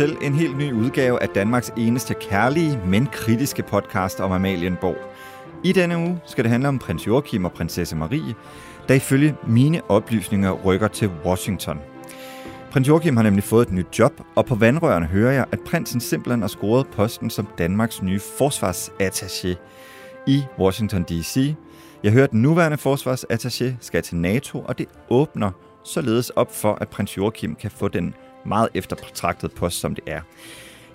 Til en helt ny udgave af Danmarks eneste kærlige, men kritiske podcast om Amalienborg. I denne uge skal det handle om prins Joachim og prinsesse Marie, der ifølge mine oplysninger rykker til Washington. Prins Joachim har nemlig fået et nyt job, og på vandrørene hører jeg, at prinsen simpelthen har scoret posten som Danmarks nye forsvarsattaché i Washington D.C. Jeg hører, at den nuværende forsvarsattaché skal til NATO, og det åbner således op for, at prins Joachim kan få den meget eftertragtet post, som det er.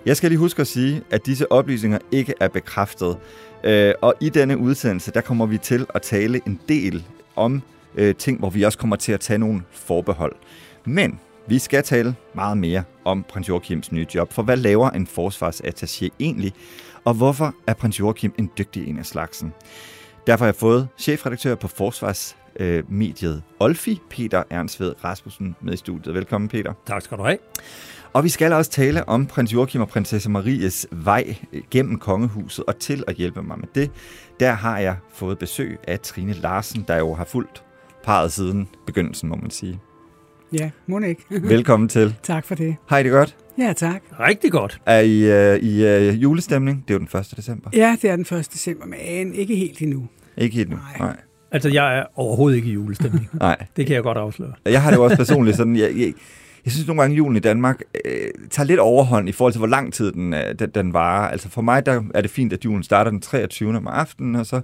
Jeg skal lige huske at sige, at disse oplysninger ikke er bekræftet. Øh, og i denne udsendelse, der kommer vi til at tale en del om øh, ting, hvor vi også kommer til at tage nogle forbehold. Men vi skal tale meget mere om prins Joachims nye job, for hvad laver en forsvarsattaché egentlig, og hvorfor er prins Joachim en dygtig en af slagsen? Derfor har jeg fået chefredaktør på Forsvars forsvarsmediet Olfi, Peter Ernstved Rasmussen, med i studiet. Velkommen, Peter. Tak skal du have. Og vi skal også tale om prins Joachim og prinsesse Maries vej gennem kongehuset, og til at hjælpe mig med det, der har jeg fået besøg af Trine Larsen, der jo har fulgt parret siden begyndelsen, må man sige. Ja, må ikke. Velkommen til. tak for det. Har I det godt? Ja, tak. Rigtig godt. Er I uh, i uh, julestemning? Det er jo den 1. december. Ja, det er den 1. december, men ikke helt endnu. Ikke helt nu? Nej. Nej. Altså, jeg er overhovedet ikke i julestemning. Nej. Det kan jeg godt afsløre. Jeg har det jo også personligt sådan, jeg, jeg, jeg synes nogle gange, julen i Danmark øh, tager lidt overhånd i forhold til, hvor lang tid den, øh, den, den varer. Altså for mig der er det fint, at julen starter den 23. om aftenen, og så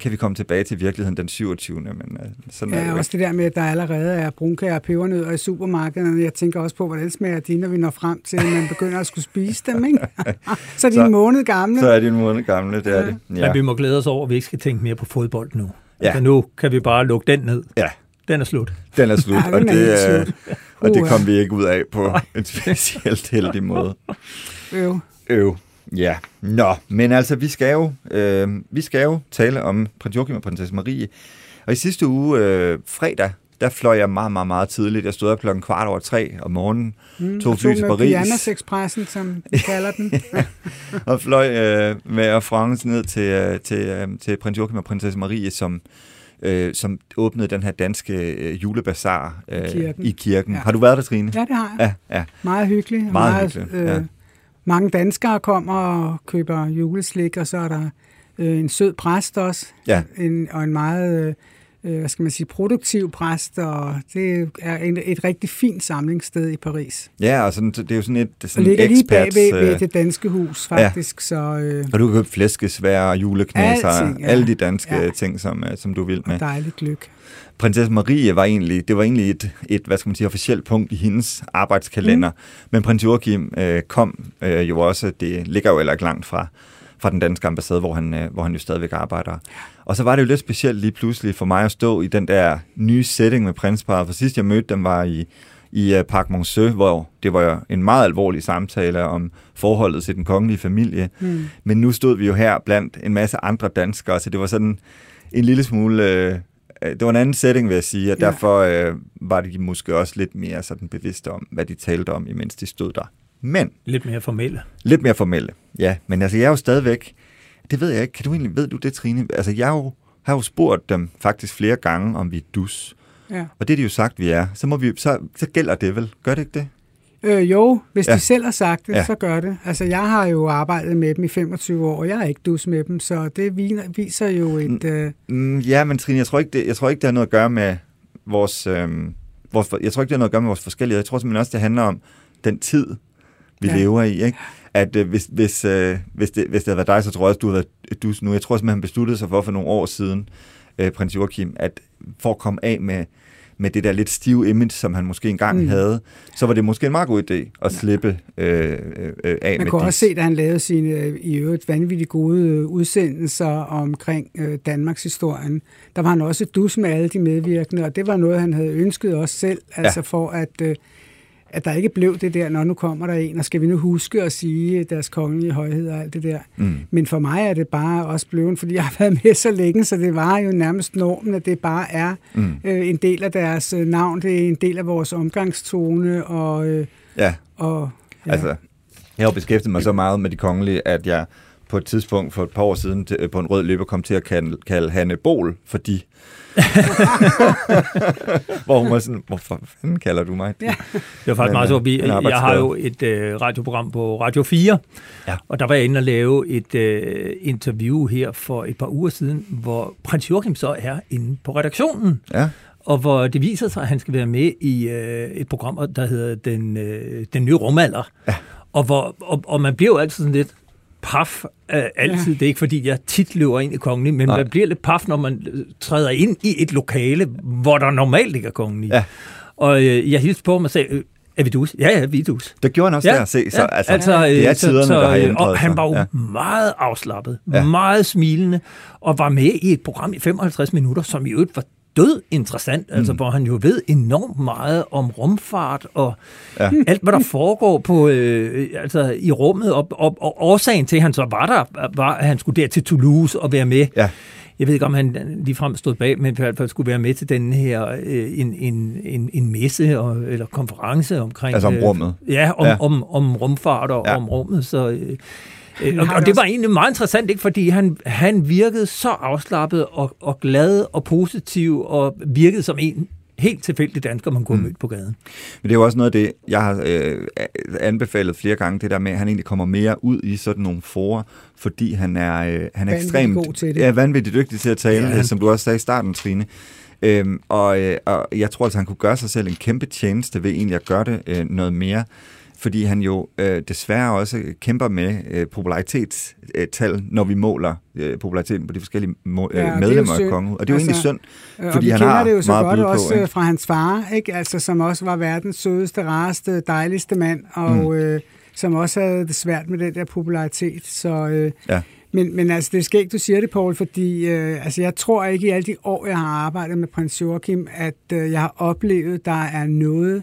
kan vi komme tilbage til virkeligheden den 27. Men øh, sådan er det Ja, også det der med, at der allerede er brunkager og pebernødder i supermarkederne. Jeg tænker også på, hvordan smager de, når vi når frem til, at man begynder at skulle spise dem, ikke? så er de Så- en måned gamle. Så er det en måned gamle, det er Ja. det. Ja. Men vi må glæde os over, at vi ikke skal tænke mere på fodbold nu. Ja. Altså, nu kan vi bare lukke den ned. Ja, Den er slut. den er slut, Ja, og er det, slut. og det kom vi ikke ud af på en specielt heldig måde. Øv. Øv. Ja, nå, men altså, vi skal jo, øh, vi skal jo tale om prins Joachim og prinsesse Marie. Og i sidste uge, øh, fredag, der fløj jeg meget, meget, meget tidligt. Jeg stod op klokken kvart over tre om morgenen, Mm, tog og fly til Paris. Pianos Expressen, som de kalder den. og fløj øh, med Air France ned til, øh, til, øh, til prins Joachim og prinsesse Marie, som, øh, som åbnede den her danske øh, julebazar øh, I kirken. i kirken. Ja. Ja. Har du været der, Trine? Ja, det har jeg. Ja, ja. Meget hyggeligt. og Meget hyggeligt, ja. Øh, mange danskere kommer og køber juleslik, og så er der øh, en sød præst også, Ja. en, og en meget, øh, øh, hvad skal man sige, produktiv præst, og det er en, et rigtig fint samlingssted i Paris. ja og sådan, det er jo sådan et sådan ligger lige bag ved, ved øh, det danske hus, faktisk, så... Øh, Og du kan købe flæskesvær juleknæser, Alting, ja. alle de danske ja. Ja. ting, som, øh, som du vil med. og dejligt lykke. Prinsesse Marie var egentlig, det var egentlig et, et hvad skal man sige, officielt punkt i hendes arbejdskalender. Mm. Men prins Joachim øh, kom øh, jo også, det ligger jo heller ikke langt fra, fra den danske ambassade, hvor han, øh, hvor han jo stadigvæk arbejder. Og så var det jo lidt specielt lige pludselig for mig at stå i den der nye setting med prinsparet. For sidst jeg mødte dem var i, i uh, Parc Monceau, hvor det var jo en meget alvorlig samtale om forholdet til den kongelige familie. Mm. Men nu stod vi jo her blandt en masse andre danskere, så det var sådan en lille smule... Øh, øh, det var en anden setting, vil jeg sige, og Ja. derfor øh, var de måske også lidt mere sådan bevidste om, hvad de talte om, imens de stod der. Men Lidt mere formelle. lidt mere formelle. Ja, men altså, jeg er jo stadigvæk... Det ved jeg ikke. Kan du egentlig... Ved du det, Trine? Altså, jeg har jo, har jo spurgt dem faktisk flere gange, om vi er dus. Ja. Og det har de jo sagt, vi er. Så, må vi, så, så gælder det vel. Gør det ikke det? Øh, jo, hvis Ja. de selv har sagt det, Ja. så gør det. Altså, jeg har jo arbejdet med dem i 25 år, og jeg er ikke dus med dem, så det viser jo et... Øh, Mm, ja, men Trine, jeg tror, ikke, det, jeg tror ikke, det har noget at gøre med vores... Øhm, vores jeg tror ikke, det har noget at gøre med vores forskellighed. Jeg tror simpelthen også, det handler om den tid, vi ja. Ja. lever i. Ikke? At øh, hvis, hvis, øh, hvis, det, hvis det havde været dig, så tror jeg også, du havde været dus nu. Jeg tror simpelthen, han besluttede sig for for nogle år siden, øh, prins Joachim, at for at komme af med, med det der lidt stive image, som han måske engang mm. havde, så var det måske en meget god idé at slippe øh, øh, øh, af Man med kunne de- også se, da han lavede sine øh, i øvrigt vanvittigt gode øh, udsendelser omkring øh, Danmarks historien. Der var han også dus med alle de medvirkende, og det var noget, han havde ønsket også selv, altså for at, øh, at der ikke blev det der, når nu kommer der en, og skal vi nu huske at sige deres kongelige højhed og alt det der. Mm. Men for mig er det bare også blevet, fordi jeg har været med så længe, så det var jo nærmest normen, at det bare er Mm. øh, en del af deres øh, navn, det er en del af vores omgangstone, og, øh, Ja, og ja. altså, jeg har beskæftiget mig så meget med de kongelige, at jeg på et tidspunkt for et par år siden til, på en rød løber kom til at kalde, kalde Hanne Bol for de. Hvor hun var sådan, hvorfor fanden kalder du mig det? Ja. Det var faktisk Men, meget øh, sjovt. Vi, en jeg har jo et øh, radioprogram på Radio 4, Ja. og der var jeg inde og lave et øh, interview her for et par uger siden, hvor prins Joachim så er inde på redaktionen, Ja, og hvor det viser sig, at han skal være med i øh, et program, der hedder Den, øh, den nye rumalder. Ja. Og, hvor, og, og man bliver jo altid sådan lidt paf øh, altid. Ja. Det er ikke, fordi jeg tit løber ind i kongelig, men Nej. man bliver lidt paf, når man træder ind i et lokale, hvor der normalt ikke er kongelig. Ja. Og øh, jeg hilste på ham og sagde, øh, er vi dus? Ja, ja, vi er dus. det gjorde han også ja, der. Se, så, ja, altså, altså, det er øh, tiderne, der har øh, ændret Og han var jo Ja. meget afslappet, ja. meget smilende, og var med i et program i 55 minutter, som i øvrigt var død interessant, altså hvor han jo ved enormt meget om rumfart og Ja. alt, hvad der foregår på, øh, altså, i rummet, og, og, og årsagen til, at han så var der, var, at han skulle der til Toulouse og være med. Ja. Jeg ved ikke, om han ligefrem stod bag, men i hvert fald skulle være med til den her øh, en, en, en, en messe og, eller konference omkring... Altså om øh, rummet. Ja, om, Ja. Om, om rumfart og ja. om rummet. Så, øh, øh, og, det og det var egentlig meget interessant, ikke? fordi han, han virkede så afslappet og, og glad og positiv og virkede som en helt tilfældig dansker, man kunne have mødt på gaden. Men det er jo også noget af det, jeg har øh, anbefalet flere gange, det der med, at han egentlig kommer mere ud i sådan nogle forer, fordi han er, øh, han er Vanvittigt ekstremt god til det. Ja, vanvittigt dygtig til at tale, Ja, han- som du også sagde i starten, Trine. Øhm, og, øh, og jeg tror altså, han kunne gøre sig selv en kæmpe tjeneste ved egentlig at gøre det øh, noget mere, fordi han jo øh, desværre også kæmper med øh, popularitetstal, når vi måler øh, populariteten på de forskellige må, Ja, øh, jo medlemmer af kongen. Og det er jo egentlig Altså, synd, Øh, fordi han kender har det jo så meget godt også på. øh, Ikke? fra hans far, ikke? Altså, som også var verdens sødeste, rareste, dejligste mand, og mm. øh, som også havde det svært med den der popularitet. Så, øh, Ja. men, men altså, det er skægt, du siger det, Paul, fordi øh, altså, jeg tror ikke i alle de år, jeg har arbejdet med prins Joachim, at øh, jeg har oplevet, der er noget,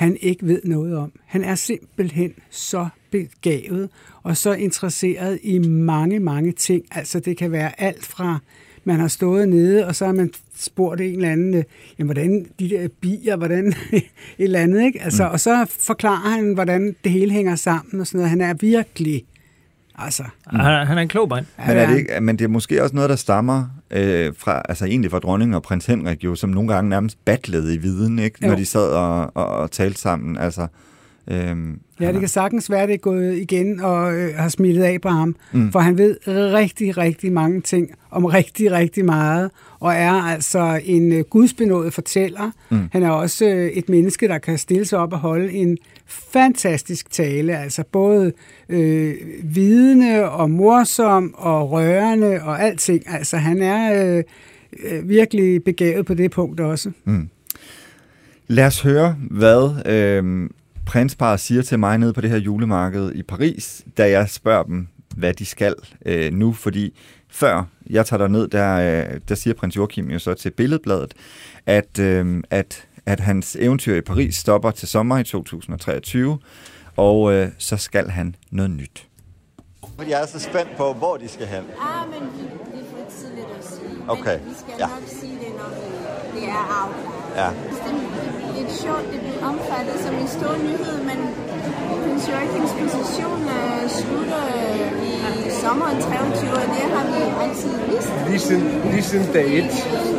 han ikke ved noget om. Han er simpelthen så begavet og så interesseret i mange, mange ting. Altså det kan være alt fra, man har stået nede, og så har man spurgt en eller anden, øh, jamen, hvordan de der bier, hvordan et eller andet, ikke? Altså, mm. Og så forklarer han, hvordan det hele hænger sammen og sådan noget. Han er virkelig, altså... Mm. Han, han er en klog mand. Men, er det ikke, men det er måske også noget, der stammer øh, fra, altså egentlig fra dronningen og prins Henrik, jo, som nogle gange nærmest battlede i viden, ikke? når Jo. de sad og, og, og talte sammen. Altså, øhm, Ja, det kan sagtens være, det er gået igen og øh, har smittet af på ham. Mm. For han ved rigtig, rigtig mange ting om rigtig, rigtig meget, og er altså en øh, gudsbenået fortæller. Mm. Han er også øh, et menneske, der kan stille sig op og holde en fantastisk tale, altså både øh, vidende og morsom og rørende og alting. Altså han er øh, øh virkelig begavet på det punkt også. Mm. Lad os høre, hvad øh, prinsparet siger til mig nede på det her julemarked i Paris, da jeg spørger dem, hvad de skal øh, nu, fordi før jeg tager ned der, øh, der siger prins Joachim jo så til Billedbladet, at, øh, at, at hans eventyr i Paris stopper til sommer i 2023, og øh, så skal han noget nyt. Jeg er så spændt på, hvor de skal hen. Ah, men vi, det er for tidligt at sige. Okay, Men vi skal ja. nok sige det, når vi, det er afklaret. Ja. Det er sjovt, det blev omfattet som en stor nyhed, men prins Joachims position øh, slutter øh, i sommeren 23, og det har vi altid vidst. Lige siden, lige siden dag 1,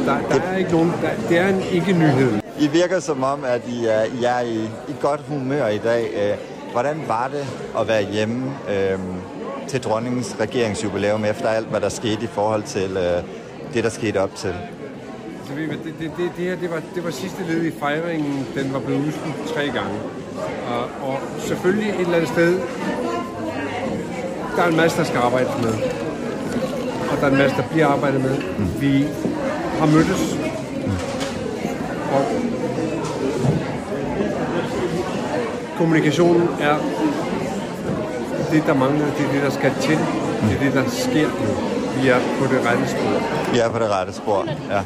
der, der er ikke nogen, der, det er en ikke-nyhed. I virker som om, at I er, I er i, i godt humør i dag. Øh, hvordan var det at være hjemme øh, til dronningens regeringsjubilæum efter alt, hvad der skete i forhold til øh, det, der skete op til? Altså, Så det, det, det, det her det var, det var sidste led i fejringen. Den var blevet udskudt tre gange. Og, og selvfølgelig et eller andet sted, der er en masse, der skal arbejdes med. Og der er en masse, der bliver arbejdet med. Vi har mødtes Og kommunikationen er det, der mangler, det er det, der skal til. Det er det, der sker nu. Vi er på det rette spor. Vi er på det rette spor, ja.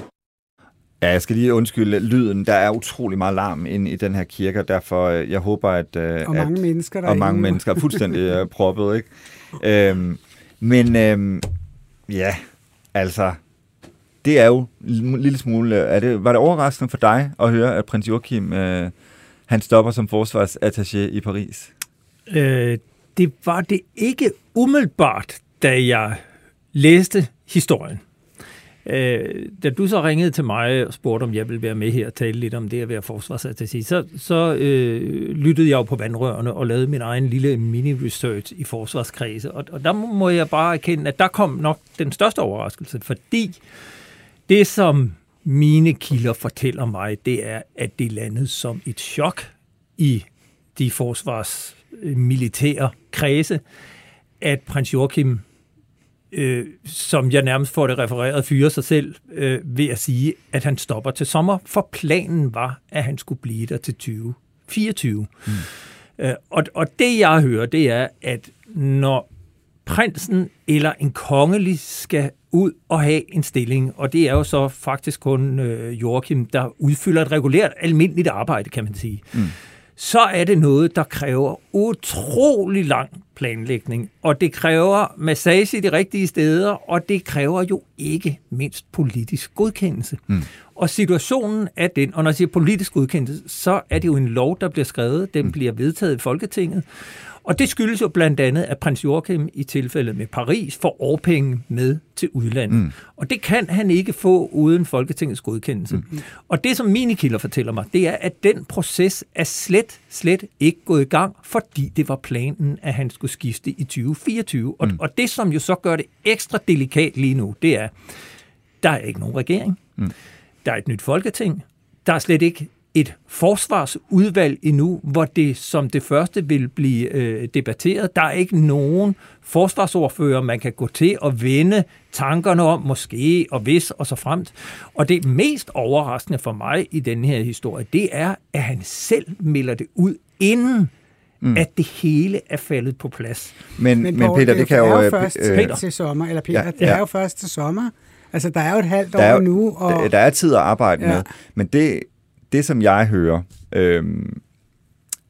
Ja, jeg skal lige undskylde lyden. Der er utrolig meget larm inde i den her kirke, og derfor øh, jeg håber, at... øh, Og mange at, mennesker Og mange mennesker er fuldstændig uh, proppet, ikke? Øhm, men øhm, ja, altså, det er jo en lille smule... Er det, var det overraskende for dig at høre, at prins Joachim, øh, han stopper som forsvarsattaché i Paris? Øh, det var det ikke umiddelbart, da jeg læste historien. Øh, da du så ringede til mig og spurgte, om jeg ville være med her og tale lidt om det at være forsvarsattaché, så, så øh, lyttede jeg jo på vandrørene og lavede min egen lille mini-research i forsvarskredse. Og, og der må jeg bare erkende, at der kom nok den største overraskelse, fordi det, som mine kilder fortæller mig, det er, at det landede som et chok i de forsvarsmilitære kredse, at prins Joachim, øh, som jeg nærmest får det refereret, fyrer sig selv øh, ved at sige, at han stopper til sommer, for planen var, at han skulle blive der til 2024. Mm. Øh, og, og det, jeg hører, det er, at når prinsen eller en kongelig skal ud og have en stilling, og det er jo så faktisk kun øh, Joachim, der udfylder et regulært almindeligt arbejde, kan man sige. Mm. Så er det noget, der kræver utrolig lang planlægning, og det kræver massage i de rigtige steder, og det kræver jo ikke mindst politisk godkendelse. Mm. Og situationen er den, og når jeg siger politisk godkendelse, så er det jo en lov, der bliver skrevet, den bliver vedtaget i Folketinget, og det skyldes jo blandt andet, at prins Joachim i tilfældet med Paris får årpenge med til udlandet. Mm. Og det kan han ikke få uden Folketingets godkendelse. Mm. Og det, som mine kilder fortæller mig, det er, at den proces er slet, slet ikke gået i gang, fordi det var planen, at han skulle skifte i 2024. Og, mm. og det, som jo så gør det ekstra delikat lige nu, det er, der er ikke nogen regering. Mm. Der er et nyt folketing. Der er slet ikke et forsvarsudvalg endnu, hvor det som det første vil blive øh, debatteret. Der er ikke nogen forsvarsordfører, man kan gå til og vende tankerne om, måske og hvis og så fremt. Og det mest overraskende for mig i den her historie, det er, at han selv melder det ud inden mm. at det hele er faldet på plads. Men, men, men Peter, det kan er jo... jo øh, først øh, til, til sommer, eller Peter, Ja, det ja. er jo først til sommer. Altså, der er jo et halvt der er, år jo- nu, og der, der er tid at arbejde Ja. med. Men det, det som jeg hører, øhm,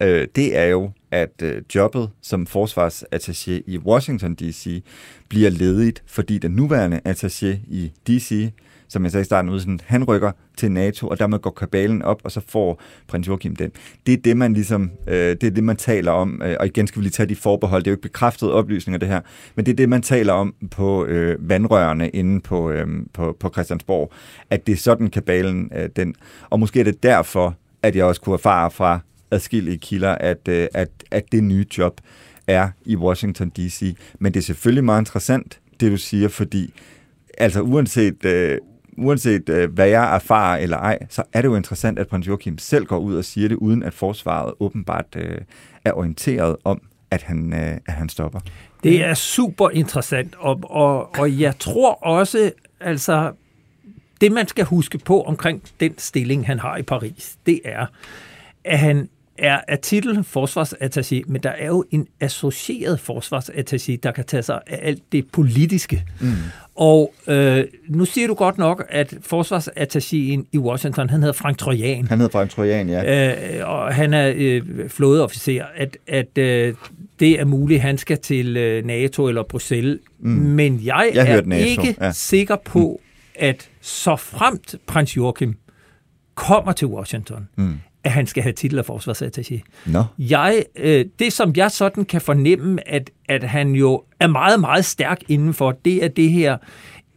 øh, det er jo, at øh, jobbet som forsvarsattaché i Washington D.C. bliver ledigt, fordi den nuværende attaché i D.C., som jeg sagde i starten, udsendt, han rykker til NATO, og dermed går kabalen op, og så får prins Joachim den. Det er det, man ligesom, øh, det er det, man taler om, øh, og igen skal vi lige tage de forbehold, det er jo ikke bekræftede oplysninger, det her, men det er det, man taler om på øh, vandrørene inde på, øh, på, på Christiansborg, at det er sådan kabalen, øh, den, og måske er det derfor, at jeg også kunne erfare fra adskillige kilder, at, øh, at, at det nye job er i Washington D.C. Men det er selvfølgelig meget interessant, det du siger, fordi altså uanset, øh, uanset øh, hvad jeg erfarer eller ej, så er det jo interessant, at prins Joachim selv går ud og siger det, uden at forsvaret åbenbart øh, er orienteret om, at han, øh, at han stopper. Det er super interessant, og, og, og jeg tror også, altså, det man skal huske på omkring den stilling, han har i Paris, det er, at han er af titel forsvarsattaché, men der er jo en associeret forsvarsattaché, der kan tage sig af alt det politiske. Mm. Og øh, nu siger du godt nok, at forsvarsattachéen i Washington, han hedder Frank Trojan. Han hedder Frank Trojan, ja. Øh, og han er øh, flådeofficer, at, at øh, det er muligt, han skal til øh, NATO eller Bruxelles. Mm. Men jeg, Jeg er NATO, ikke ja. sikker på, at så fremt prins Joachim kommer til Washington, mm. At han skal have titel af forsvarsattaché. Nå. Jeg, øh, det, som jeg sådan kan fornemme, at, at han jo er meget, meget stærk indenfor, det er det her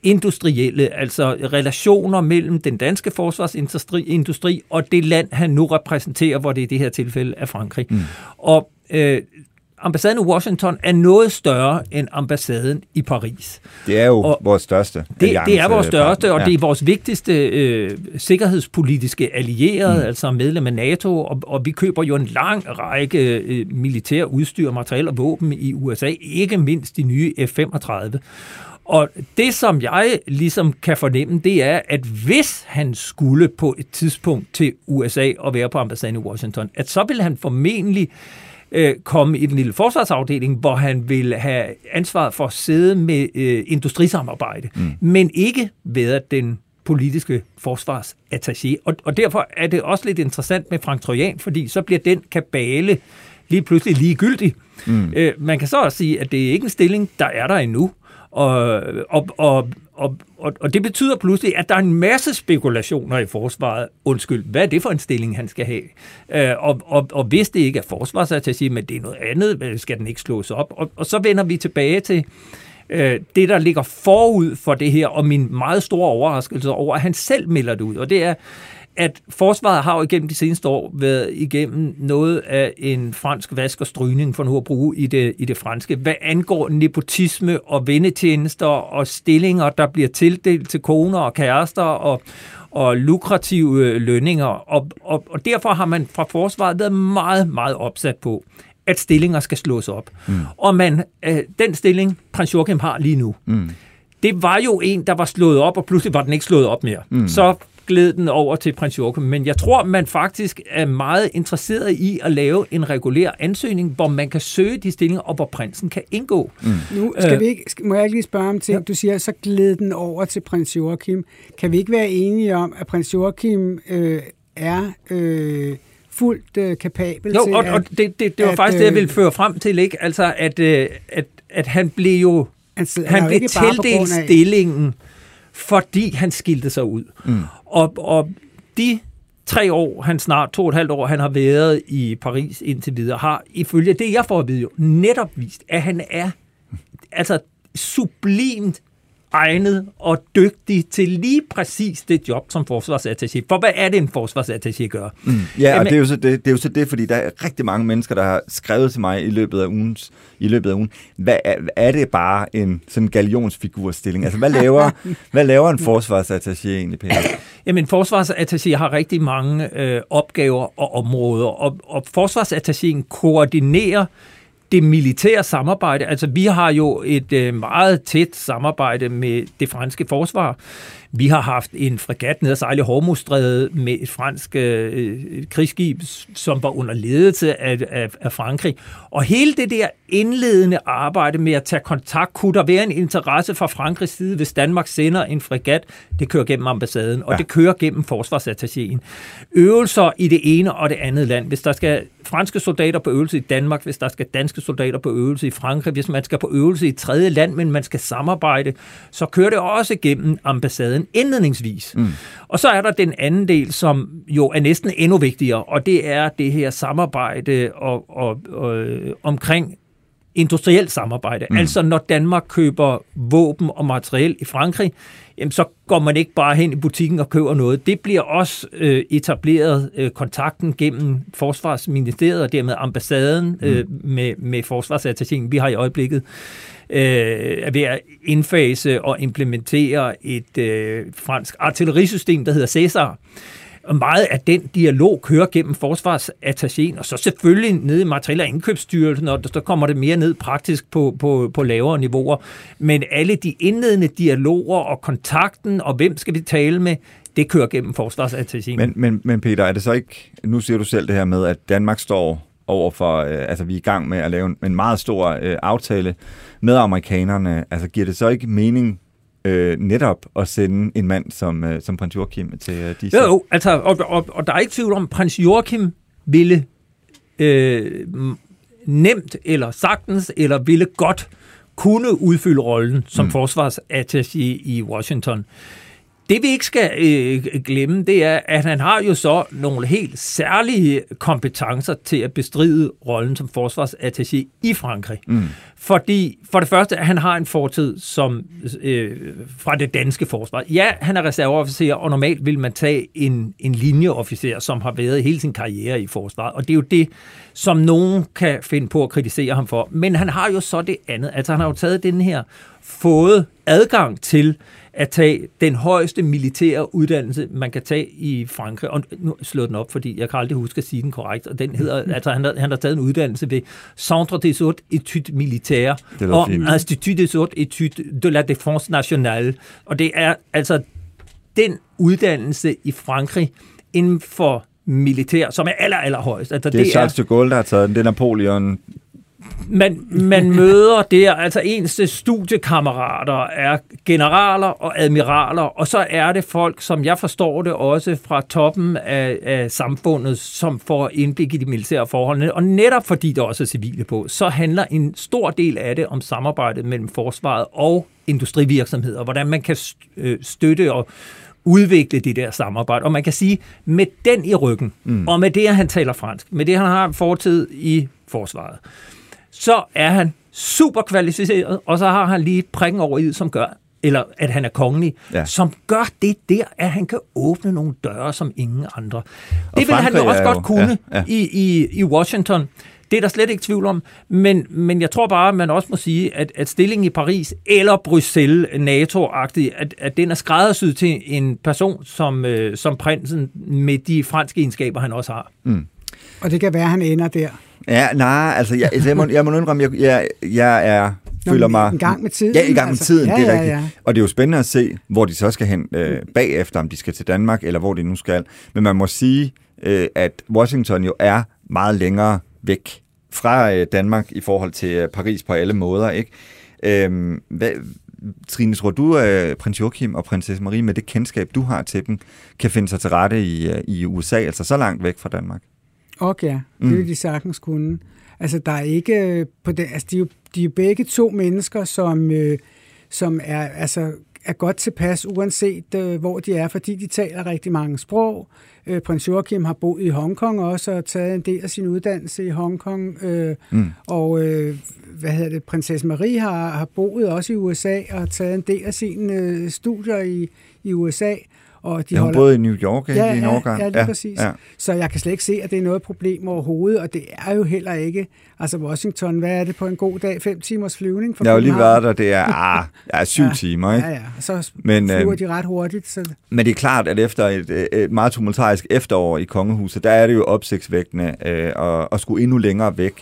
industrielle, altså relationer mellem den danske forsvarsindustri industri og det land, han nu repræsenterer, hvor det i det her tilfælde er Frankrig. Mm. Og øh, ambassaden i Washington er noget større end ambassaden i Paris. Det er jo Og vores største Det, det er vores største, og ja. det er vores vigtigste øh, sikkerhedspolitiske allierede, mm. altså medlem af NATO, og, og vi køber jo en lang række øh, militære udstyr, materiel og våben i USA, ikke mindst de nye F-35. Og det, som jeg ligesom kan fornemme, det er, at hvis han skulle på et tidspunkt til USA og være på ambassaden i Washington, at så vil han formentlig øh, komme i den lille forsvarsafdeling, hvor han vil have ansvaret for at sidde med øh, industrisamarbejde, mm. men ikke være den politiske forsvarsattaché. Og, og derfor er det også lidt interessant med Frank Trojan, fordi så bliver den kabale lige pludselig ligegyldig. Mm. Øh, man kan så også sige, at det er ikke en stilling, der er der endnu. Og, og, og, og, og, og det betyder pludselig, at der er en masse spekulationer i forsvaret. Undskyld, hvad er det for en stilling, han skal have? Øh, og, og, og hvis det ikke er forsvarsattaché, men det er noget andet, øh, skal den ikke slås op? Og, og så vender vi tilbage til øh, det, der ligger forud for det her, og min meget store overraskelse over, at han selv melder det ud. Og det er, at forsvaret har jo igennem de seneste år været igennem noget af en fransk vask og strygning, for nu at bruge i det, i det franske, hvad angår nepotisme og vendetjenester og stillinger, der bliver tildelt til koner og kærester og, og lukrative lønninger. Og, og, og derfor har man fra forsvaret været meget, meget opsat på, at stillinger skal slås op. Mm. Og man, øh, den stilling, prins Joachim har lige nu, mm. det var jo en, der var slået op, og pludselig var den ikke slået op mere. Mm. Så gled den over til prins Joachim. Men jeg tror, man faktisk er meget interesseret i at lave en regulær ansøgning, hvor man kan søge de stillinger, og hvor prinsen kan indgå. Mm. Nu skal vi ikke, må jeg ikke lige spørge om ting? Ja. Du siger, så gled den over til prins Joachim. Kan vi ikke være enige om, at prins Joachim øh, er... Øh, fuldt øh, kapabel jo, til og, at, og det, det, det var at, faktisk det, jeg ville føre frem til, ikke? Altså, at, øh, at, at han blev jo altså, han blev tildelt stillingen, fordi han skilte sig ud. Mm. Og, og de tre år, han snart to og et halvt år, han har været i Paris indtil videre, har ifølge det, jeg får at vide, jo netop vist, at han er altså sublimt egnet og dygtig til lige præcis det job som forsvarsattaché. For hvad er det, en forsvarsattaché gør? Mm. Ja, Jamen, og det er, jo så det, det er jo så det, fordi der er rigtig mange mennesker, der har skrevet til mig i løbet af ugens, i løbet af ugen, hvad er, er det bare en sådan galionsfigurstilling? Altså, hvad laver, hvad laver en forsvarsattaché egentlig, Peter? Jamen, forsvarsattaché har rigtig mange øh, opgaver og områder, og, og forsvarsattachéen koordinerer det militære samarbejde. Altså, vi har jo et øh, meget tæt samarbejde med det franske forsvar. Vi har haft en fregat ned at sejle Hormuzstrædet med et fransk øh, krigsskib, som var under ledelse af, af, af Frankrig. Og hele det der indledende arbejde med at tage kontakt, kunne der være en interesse fra Frankrigs side, hvis Danmark sender en fregat, det kører gennem ambassaden, og ja. det kører gennem forsvarsattachéen. Øvelser i det ene og det andet land. Hvis der skal franske soldater på øvelse i Danmark, hvis der skal danske soldater på øvelse i Frankrig, hvis man skal på øvelse i et tredje land, men man skal samarbejde, så kører det også gennem ambassaden indledningsvis. Mm. Og så er der den anden del, som jo er næsten endnu vigtigere, og det er det her samarbejde og, og, og, omkring industrielt samarbejde. Mm. Altså når Danmark køber våben og materiel i Frankrig, jamen, så går man ikke bare hen i butikken og køber noget. Det bliver også øh, etableret øh, kontakten gennem Forsvarsministeriet og dermed ambassaden øh, mm. med, med forsvarsattachingen. Vi har i øjeblikket øh, er ved at indfase og implementere et øh, fransk artillerisystem, der hedder Cæsar, og meget af den dialog kører gennem forsvarsattachéen, og så selvfølgelig ned i materiel- og indkøbsstyrelsen, og så kommer det mere ned praktisk på, på, på lavere niveauer. Men alle de indledende dialoger og kontakten, og hvem skal vi tale med, det kører gennem forsvarsattachéen. Men, men, men Peter, er det så ikke, nu siger du selv det her med, at Danmark står over for, øh, altså vi er i gang med at lave en, en meget stor øh, aftale med amerikanerne. Altså giver det så ikke mening øh, netop at sende en mand som, øh, som prins Joachim til øh, disse... Jo, jo altså, og, og, og der er ikke tvivl om, prins Joachim ville øh, nemt eller sagtens eller ville godt kunne udfylde rollen som mm. forsvarsattaché i Washington. Det vi ikke skal øh, glemme, det er, at han har jo så nogle helt særlige kompetencer til at bestride rollen som forsvarsattaché i Frankrig. Mm. Fordi for det første, at han har en fortid som øh, fra det danske forsvar. Ja, han er reserveofficer, og normalt vil man tage en, en linjeofficer, som har været hele sin karriere i forsvaret. Og det er jo det, som nogen kan finde på at kritisere ham for. Men han har jo så det andet. Altså han har jo taget den her, fået adgang til at tage den højeste militære uddannelse, man kan tage i Frankrig. Og nu slår den op, fordi jeg kan aldrig huske at sige den korrekt. Og den hedder, altså han har, han har taget en uddannelse ved Centre des Hautes Études Militaires og Institut des Hautes Études de la Défense Nationale. Og det er altså den uddannelse i Frankrig inden for militær, som er aller, aller højst. Altså, det er Charles de Gaulle, der har taget den. Det er Napoleon man, man møder der, altså ens studiekammerater er generaler og admiraler, og så er det folk, som jeg forstår det også fra toppen af, af samfundet, som får indblik i de militære forholdene. Og netop fordi der også er civile på, så handler en stor del af det om samarbejdet mellem forsvaret og industrivirksomheder, hvordan man kan øh, støtte og udvikle det der samarbejde. Og man kan sige, med den i ryggen, mm. og med det, at han taler fransk, med det, han har fortid i forsvaret, så er han super kvalificeret, og så har han lige prikken over i, som gør, eller at han er kongelig, ja. som gør det der, at han kan åbne nogle døre, som ingen andre. Og det vil han jo også godt kunne ja, ja. I, i, i Washington. Det er der slet ikke tvivl om, men, men jeg tror bare, at man også må sige, at, at stillingen i Paris eller Bruxelles, NATO-agtig, at, at den er skræddersyet til en person som, øh, som prinsen med de franske egenskaber, han også har. Mm. Og det kan være, at han ender der. Ja, nej, altså jeg, altså, jeg, må, jeg må indrømme, jeg, jeg, jeg er Nå, føler mig... En gang med tiden. Ja, i gang med altså. tiden, ja, det er ja, rigtigt. Ja. Og det er jo spændende at se, hvor de så skal hen øh, bagefter, om de skal til Danmark, eller hvor de nu skal. Men man må sige, øh, at Washington jo er meget længere væk fra øh, Danmark i forhold til øh, Paris på alle måder, ikke? Øh, hvad, Trine, tror du, at prins Joachim og prinsesse Marie, med det kendskab, du har til dem, kan finde sig til rette i, øh, i USA, altså så langt væk fra Danmark? Okay, ja, det vil mm. de sagtens kunne. Altså, der er ikke øh, på det, altså, de, er jo, de er begge to mennesker, som, øh, som er, altså, er godt tilpas, uanset øh, hvor de er, fordi de taler rigtig mange sprog. Øh, prins Joachim har boet i Hongkong også, og taget en del af sin uddannelse i Hongkong. Øh, mm. Og øh, hvad hedder det, prinsesse Marie har, har boet også i USA, og taget en del af sine øh, studier i, i USA. Og de ja, hun holder... både i New York ja, i en ja, Ja, lige ja, præcis. Ja. Så jeg kan slet ikke se, at det er noget problem overhovedet, og det er jo heller ikke... Altså Washington, hvad er det på en god dag? Fem timers flyvning fra Jeg har jo lige været der, det er ah, ja, syv ja, timer, ikke? Ja, ja, og så men, flyver øh, de ret hurtigt. Så... Men det er klart, at efter et, et meget tumultarisk efterår i kongehuset, der er det jo opsigtsvækkende øh, at, at skulle endnu længere væk.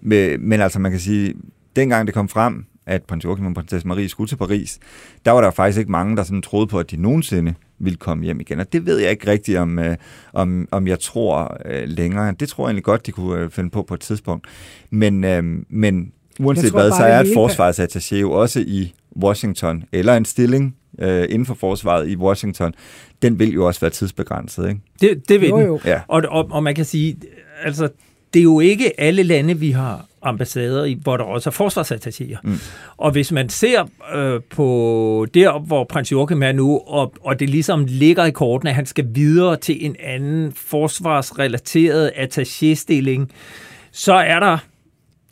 Men, men altså, man kan sige, dengang det kom frem, at prins Joachim og prinsesse Marie skulle til Paris, der var der faktisk ikke mange, der sådan troede på, at de nogensinde ville komme hjem igen. Og det ved jeg ikke rigtigt, om, øh, om, om jeg tror øh, længere. Det tror jeg egentlig godt, de kunne øh, finde på på et tidspunkt. Men, øh, men uanset hvad, så er et forsvarsattaché jo også i Washington, eller en stilling øh, inden for forsvaret i Washington, den vil jo også være tidsbegrænset, ikke? Det, det vil jo, jo. den. Ja. Og, og, og man kan sige, altså, det er jo ikke alle lande, vi har ambassader i, hvor der også er forsvarsattachéer. Mm. Og hvis man ser øh, på der, hvor prins Joachim er nu, og, og det ligesom ligger i kortene, at han skal videre til en anden forsvarsrelateret attaché-stilling, så er der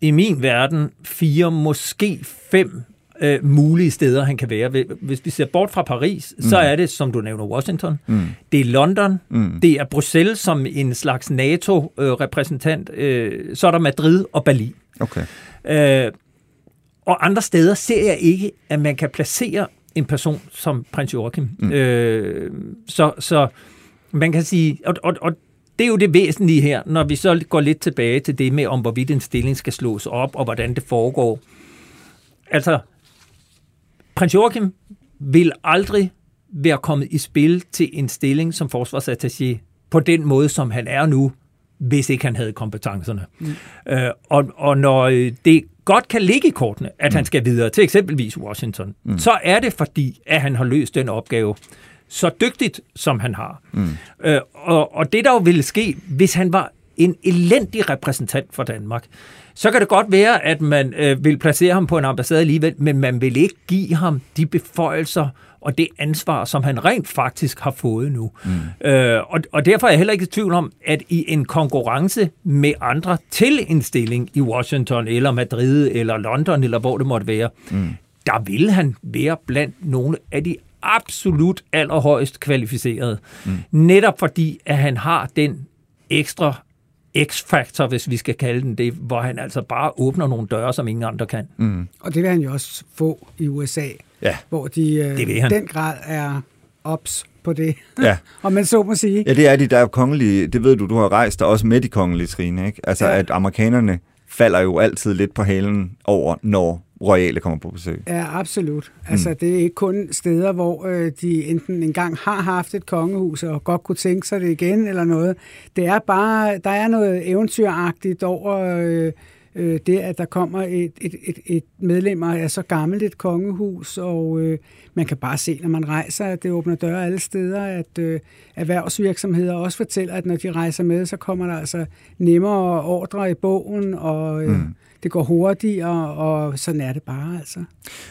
i min verden fire, måske fem øh, mulige steder, han kan være. Hvis vi ser bort fra Paris, mm. så er det, som du nævner, Washington. Mm. Det er London. Mm. Det er Bruxelles som en slags NATO-repræsentant. Øh, så er der Madrid og Berlin. Okay. Øh, og andre steder ser jeg ikke, at man kan placere en person som prins Joachim. Mm. Øh, så, så man kan sige, og, og, og det er jo det væsentlige her, når vi så går lidt tilbage til det med, om hvorvidt en stilling skal slås op, og hvordan det foregår. Altså, prins Joachim vil aldrig være kommet i spil til en stilling som forsvarsattaché på den måde, som han er nu, hvis ikke han havde kompetencerne. Mm. Øh, og, og når det godt kan ligge i kortene, at mm. han skal videre til eksempelvis Washington, mm. så er det fordi, at han har løst den opgave så dygtigt, som han har. Mm. Øh, og, og det der jo ville ske, hvis han var en elendig repræsentant for Danmark, så kan det godt være, at man øh, vil placere ham på en ambassade alligevel, men man vil ikke give ham de beføjelser og det ansvar, som han rent faktisk har fået nu. Mm. Øh, og, og derfor er jeg heller ikke i tvivl om, at i en konkurrence med andre til en stilling i Washington, eller Madrid, eller London, eller hvor det måtte være, mm. der vil han være blandt nogle af de absolut allerhøjst kvalificerede. Mm. Netop fordi, at han har den ekstra X-faktor, hvis vi skal kalde den det, hvor han altså bare åbner nogle døre, som ingen andre kan. Mm. Og det vil han jo også få i USA. Ja. hvor de øh, Det vil han. den grad er ops på det, Ja. om man så må sige. Ja, det er de, der er kongelige, det ved du, du har rejst der også med de kongelige, Trine, ikke? Altså, ja. at amerikanerne falder jo altid lidt på halen over, når royale kommer på besøg. Ja, absolut. Altså, mm. det er ikke kun steder, hvor øh, de enten engang har haft et kongehus og godt kunne tænke sig det igen eller noget. Det er bare, der er noget eventyragtigt over øh, øh, det, at der kommer et, et, et, et medlem af så gammelt et kongehus, og øh, man kan bare se, når man rejser, at det åbner døre alle steder, at øh, erhvervsvirksomheder også fortæller, at når de rejser med, så kommer der altså nemmere ordre i bogen, og øh, mm. Det går hurtigere, og sådan er det bare altså.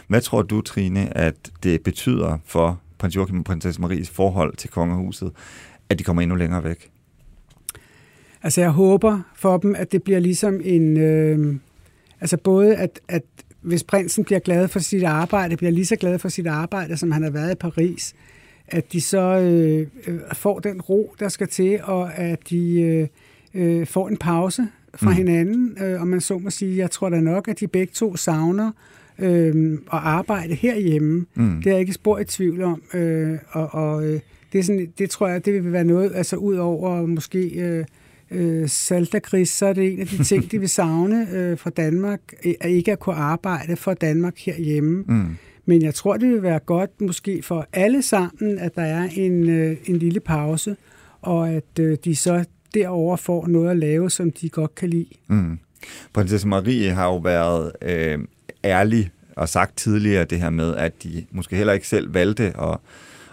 Hvad tror du, Trine, at det betyder for prins Joachim og prinsesse Maries forhold til kongehuset, at de kommer endnu længere væk? Altså jeg håber for dem, at det bliver ligesom en... Øh, altså både at, at hvis prinsen bliver glad for sit arbejde, bliver lige så glad for sit arbejde, som han har været i Paris, at de så øh, øh, får den ro, der skal til, og at de øh, øh, får en pause fra mm. hinanden. Øh, og man så må sige, jeg tror da nok, at de begge to savner øh, at arbejde herhjemme. Mm. Det er jeg ikke spor i tvivl om. Øh, og og øh, det, er sådan, det tror jeg, det vil være noget, altså ud over måske... Øh, øh, saltergris, så er det en af de ting, de vil savne øh, fra Danmark, øh, at ikke at kunne arbejde for Danmark herhjemme. Mm. Men jeg tror, det vil være godt måske for alle sammen, at der er en, øh, en lille pause, og at øh, de så derover får noget at lave, som de godt kan lide. Mm. Prinsesse Marie har jo været øh, ærlig og sagt tidligere det her med, at de måske heller ikke selv valgte at,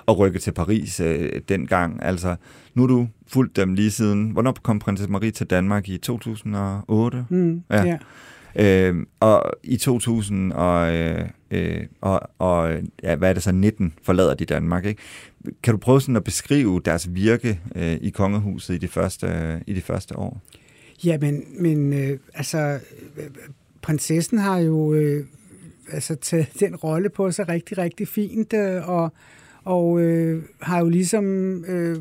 at rykke til Paris øh, dengang. Altså, nu er du fulgt dem lige siden. Hvornår kom prinsesse Marie til Danmark? I 2008? Mm, Ja. ja. Øh, og i 2000 og, øh, øh, og, og ja, hvad er det så, 19 forlader de Danmark, ikke? Kan du prøve sådan at beskrive deres virke øh, i kongehuset i de første, øh, i de første år? Ja, men, men øh, altså, prinsessen har jo øh, altså, taget den rolle på sig rigtig, rigtig fint, øh, og, og øh, har jo ligesom øh,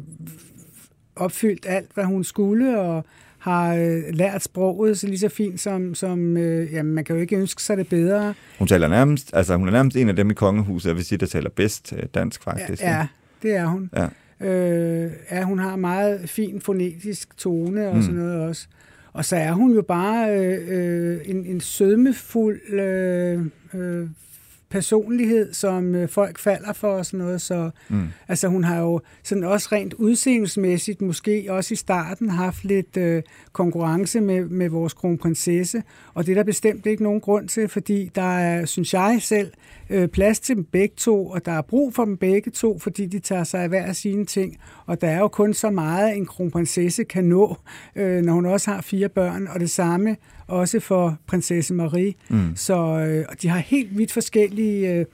opfyldt alt, hvad hun skulle, og har øh, lært sproget så lige så fint som, som øh, jamen, man kan jo ikke ønske sig det bedre. Hun taler nærmest, altså hun er nærmest en af dem i kongehuset, jeg vil sige, der taler bedst øh, dansk faktisk. Ja, ja, det er hun. Ja. Øh, ja, hun har meget fin fonetisk tone og mm. sådan noget også. Og så er hun jo bare øh, øh, en, en sødmefuld øh, øh, personlighed, som øh, folk falder for og sådan noget. Så mm. altså, hun har jo sådan også rent udseendelsesmæssigt, måske også i starten, haft lidt øh, konkurrence med, med vores kronprinsesse. Og det er der bestemt ikke nogen grund til, fordi der er, synes jeg selv, øh, plads til dem begge to, og der er brug for dem begge to, fordi de tager sig af hver af sine ting. Og der er jo kun så meget, en kronprinsesse kan nå, øh, når hun også har fire børn, og det samme også for prinsesse Marie. Mm. Så øh, de har helt vidt forskellige øh,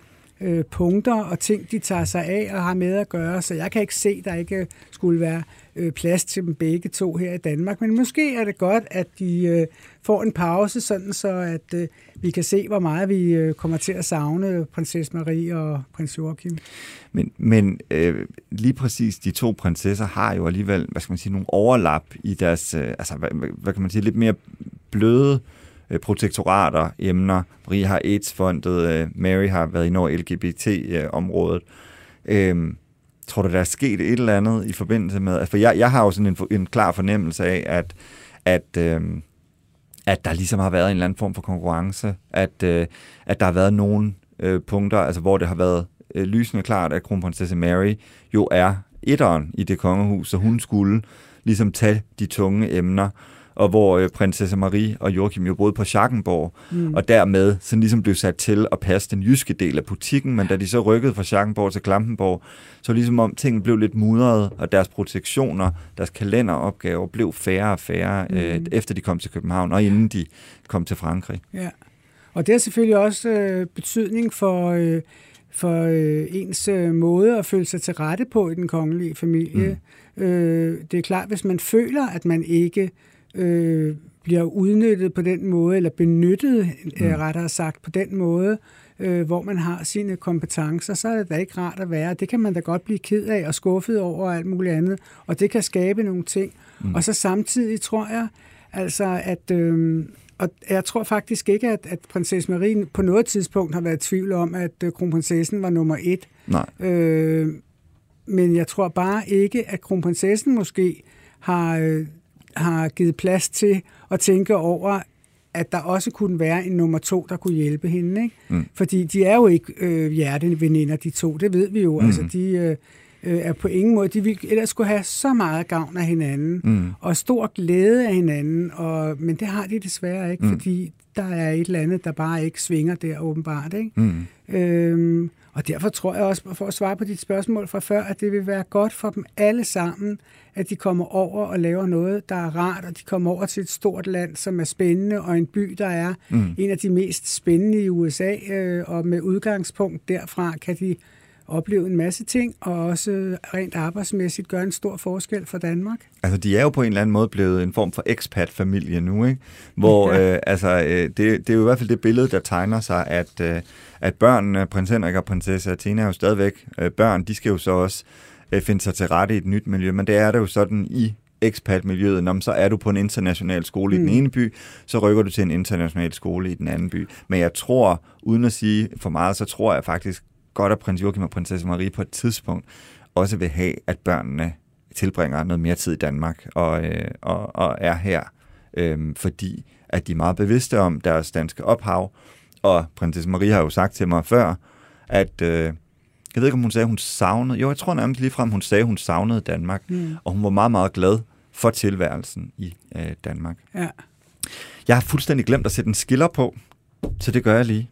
øh, punkter og ting, de tager sig af og har med at gøre, så jeg kan ikke se, der ikke skulle være øh, plads til dem begge to her i Danmark. Men måske er det godt, at de øh, får en pause, sådan så at øh, vi kan se, hvor meget vi øh, kommer til at savne prinsesse Marie og prins Joachim. Men, men øh, lige præcis de to prinsesser har jo alligevel, hvad skal man sige, nogle overlap i deres, øh, altså hvad, hvad kan man sige, lidt mere bløde øh, protektorater, emner. Marie har AIDS-fondet, øh, Mary har været i over LGBT-området. Øh, tror du, der er sket et eller andet i forbindelse med... Altså, for jeg, jeg har jo sådan en, en klar fornemmelse af, at, at, øh, at der ligesom har været en eller anden form for konkurrence, at, øh, at der har været nogle øh, punkter, altså hvor det har været øh, lysende klart, at kronprinsesse Mary jo er etteren i det kongehus, så hun skulle ligesom tage de tunge emner, og hvor øh, prinsesse Marie og Joachim jo boede på Schackenborg, mm. og dermed sådan ligesom blev sat til at passe den jyske del af butikken, men da de så rykkede fra Schackenborg til Klampenborg, så ligesom om tingene blev lidt mudret, og deres protektioner, deres kalenderopgaver blev færre og færre, mm. øh, efter de kom til København, og inden de kom til Frankrig. Ja, og det har selvfølgelig også øh, betydning for... Øh, for øh, ens øh, måde at føle sig til rette på i den kongelige familie. Mm. Øh, det er klart, hvis man føler, at man ikke øh, bliver udnyttet på den måde, eller benyttet, mm. øh, rettere sagt, på den måde, øh, hvor man har sine kompetencer, så er det da ikke rart at være. Det kan man da godt blive ked af og skuffet over og alt muligt andet, og det kan skabe nogle ting. Mm. Og så samtidig tror jeg, altså at... Øh, og jeg tror faktisk ikke, at, at prinsesse Marie på noget tidspunkt har været i tvivl om, at øh, kronprinsessen var nummer et. Nej. Øh, men jeg tror bare ikke, at kronprinsessen måske har, øh, har givet plads til at tænke over, at der også kunne være en nummer to, der kunne hjælpe hende. Ikke? Mm. Fordi de er jo ikke øh, hjerteveninder, de to. Det ved vi jo. Mm. Altså, de øh, øh, er på ingen måde... De vil ellers skulle have så meget gavn af hinanden, Mm. og stor glæde af hinanden, og, men det har de desværre ikke, mm. fordi der er et eller andet, der bare ikke svinger der åbenbart. Ikke? Mm. Øhm, og derfor tror jeg også, for at svare på dit spørgsmål fra før, at det vil være godt for dem alle sammen, at de kommer over og laver noget, der er rart, og de kommer over til et stort land, som er spændende, og en by, der er Mm. en af de mest spændende i USA, øh, og med udgangspunkt derfra kan de opleve en masse ting, og også rent arbejdsmæssigt gøre en stor forskel for Danmark. Altså, de er jo på en eller anden måde blevet en form for expat-familie nu, ikke? Hvor, Ja. øh, altså, øh, det, det er jo i hvert fald det billede, der tegner sig, at, øh, at børnene, prins Henrik og prinsesse Athena er jo stadigvæk øh, børn, de skal jo så også øh, finde sig til rette i et nyt miljø, men det er det jo sådan i expat-miljøet, når så er du på en international skole mm. i den Mm. ene by, så rykker du til en international skole i den anden by. Men jeg tror, uden at sige for meget, så tror jeg faktisk godt, at prins Joachim og prinsesse Marie på et tidspunkt også vil have, at børnene tilbringer noget mere tid i Danmark og, øh, og, og er her, øh, fordi at de er meget bevidste om deres danske ophav. Og prinsesse Marie har jo sagt til mig før, at øh, jeg ved ikke, om hun sagde, hun savnede, jo, jeg tror nærmest ligefrem, hun sagde, hun savnede Danmark, Mm. og hun var meget, meget glad for tilværelsen i øh, Danmark. Ja. Jeg har fuldstændig glemt at sætte en skiller på, så det gør jeg lige.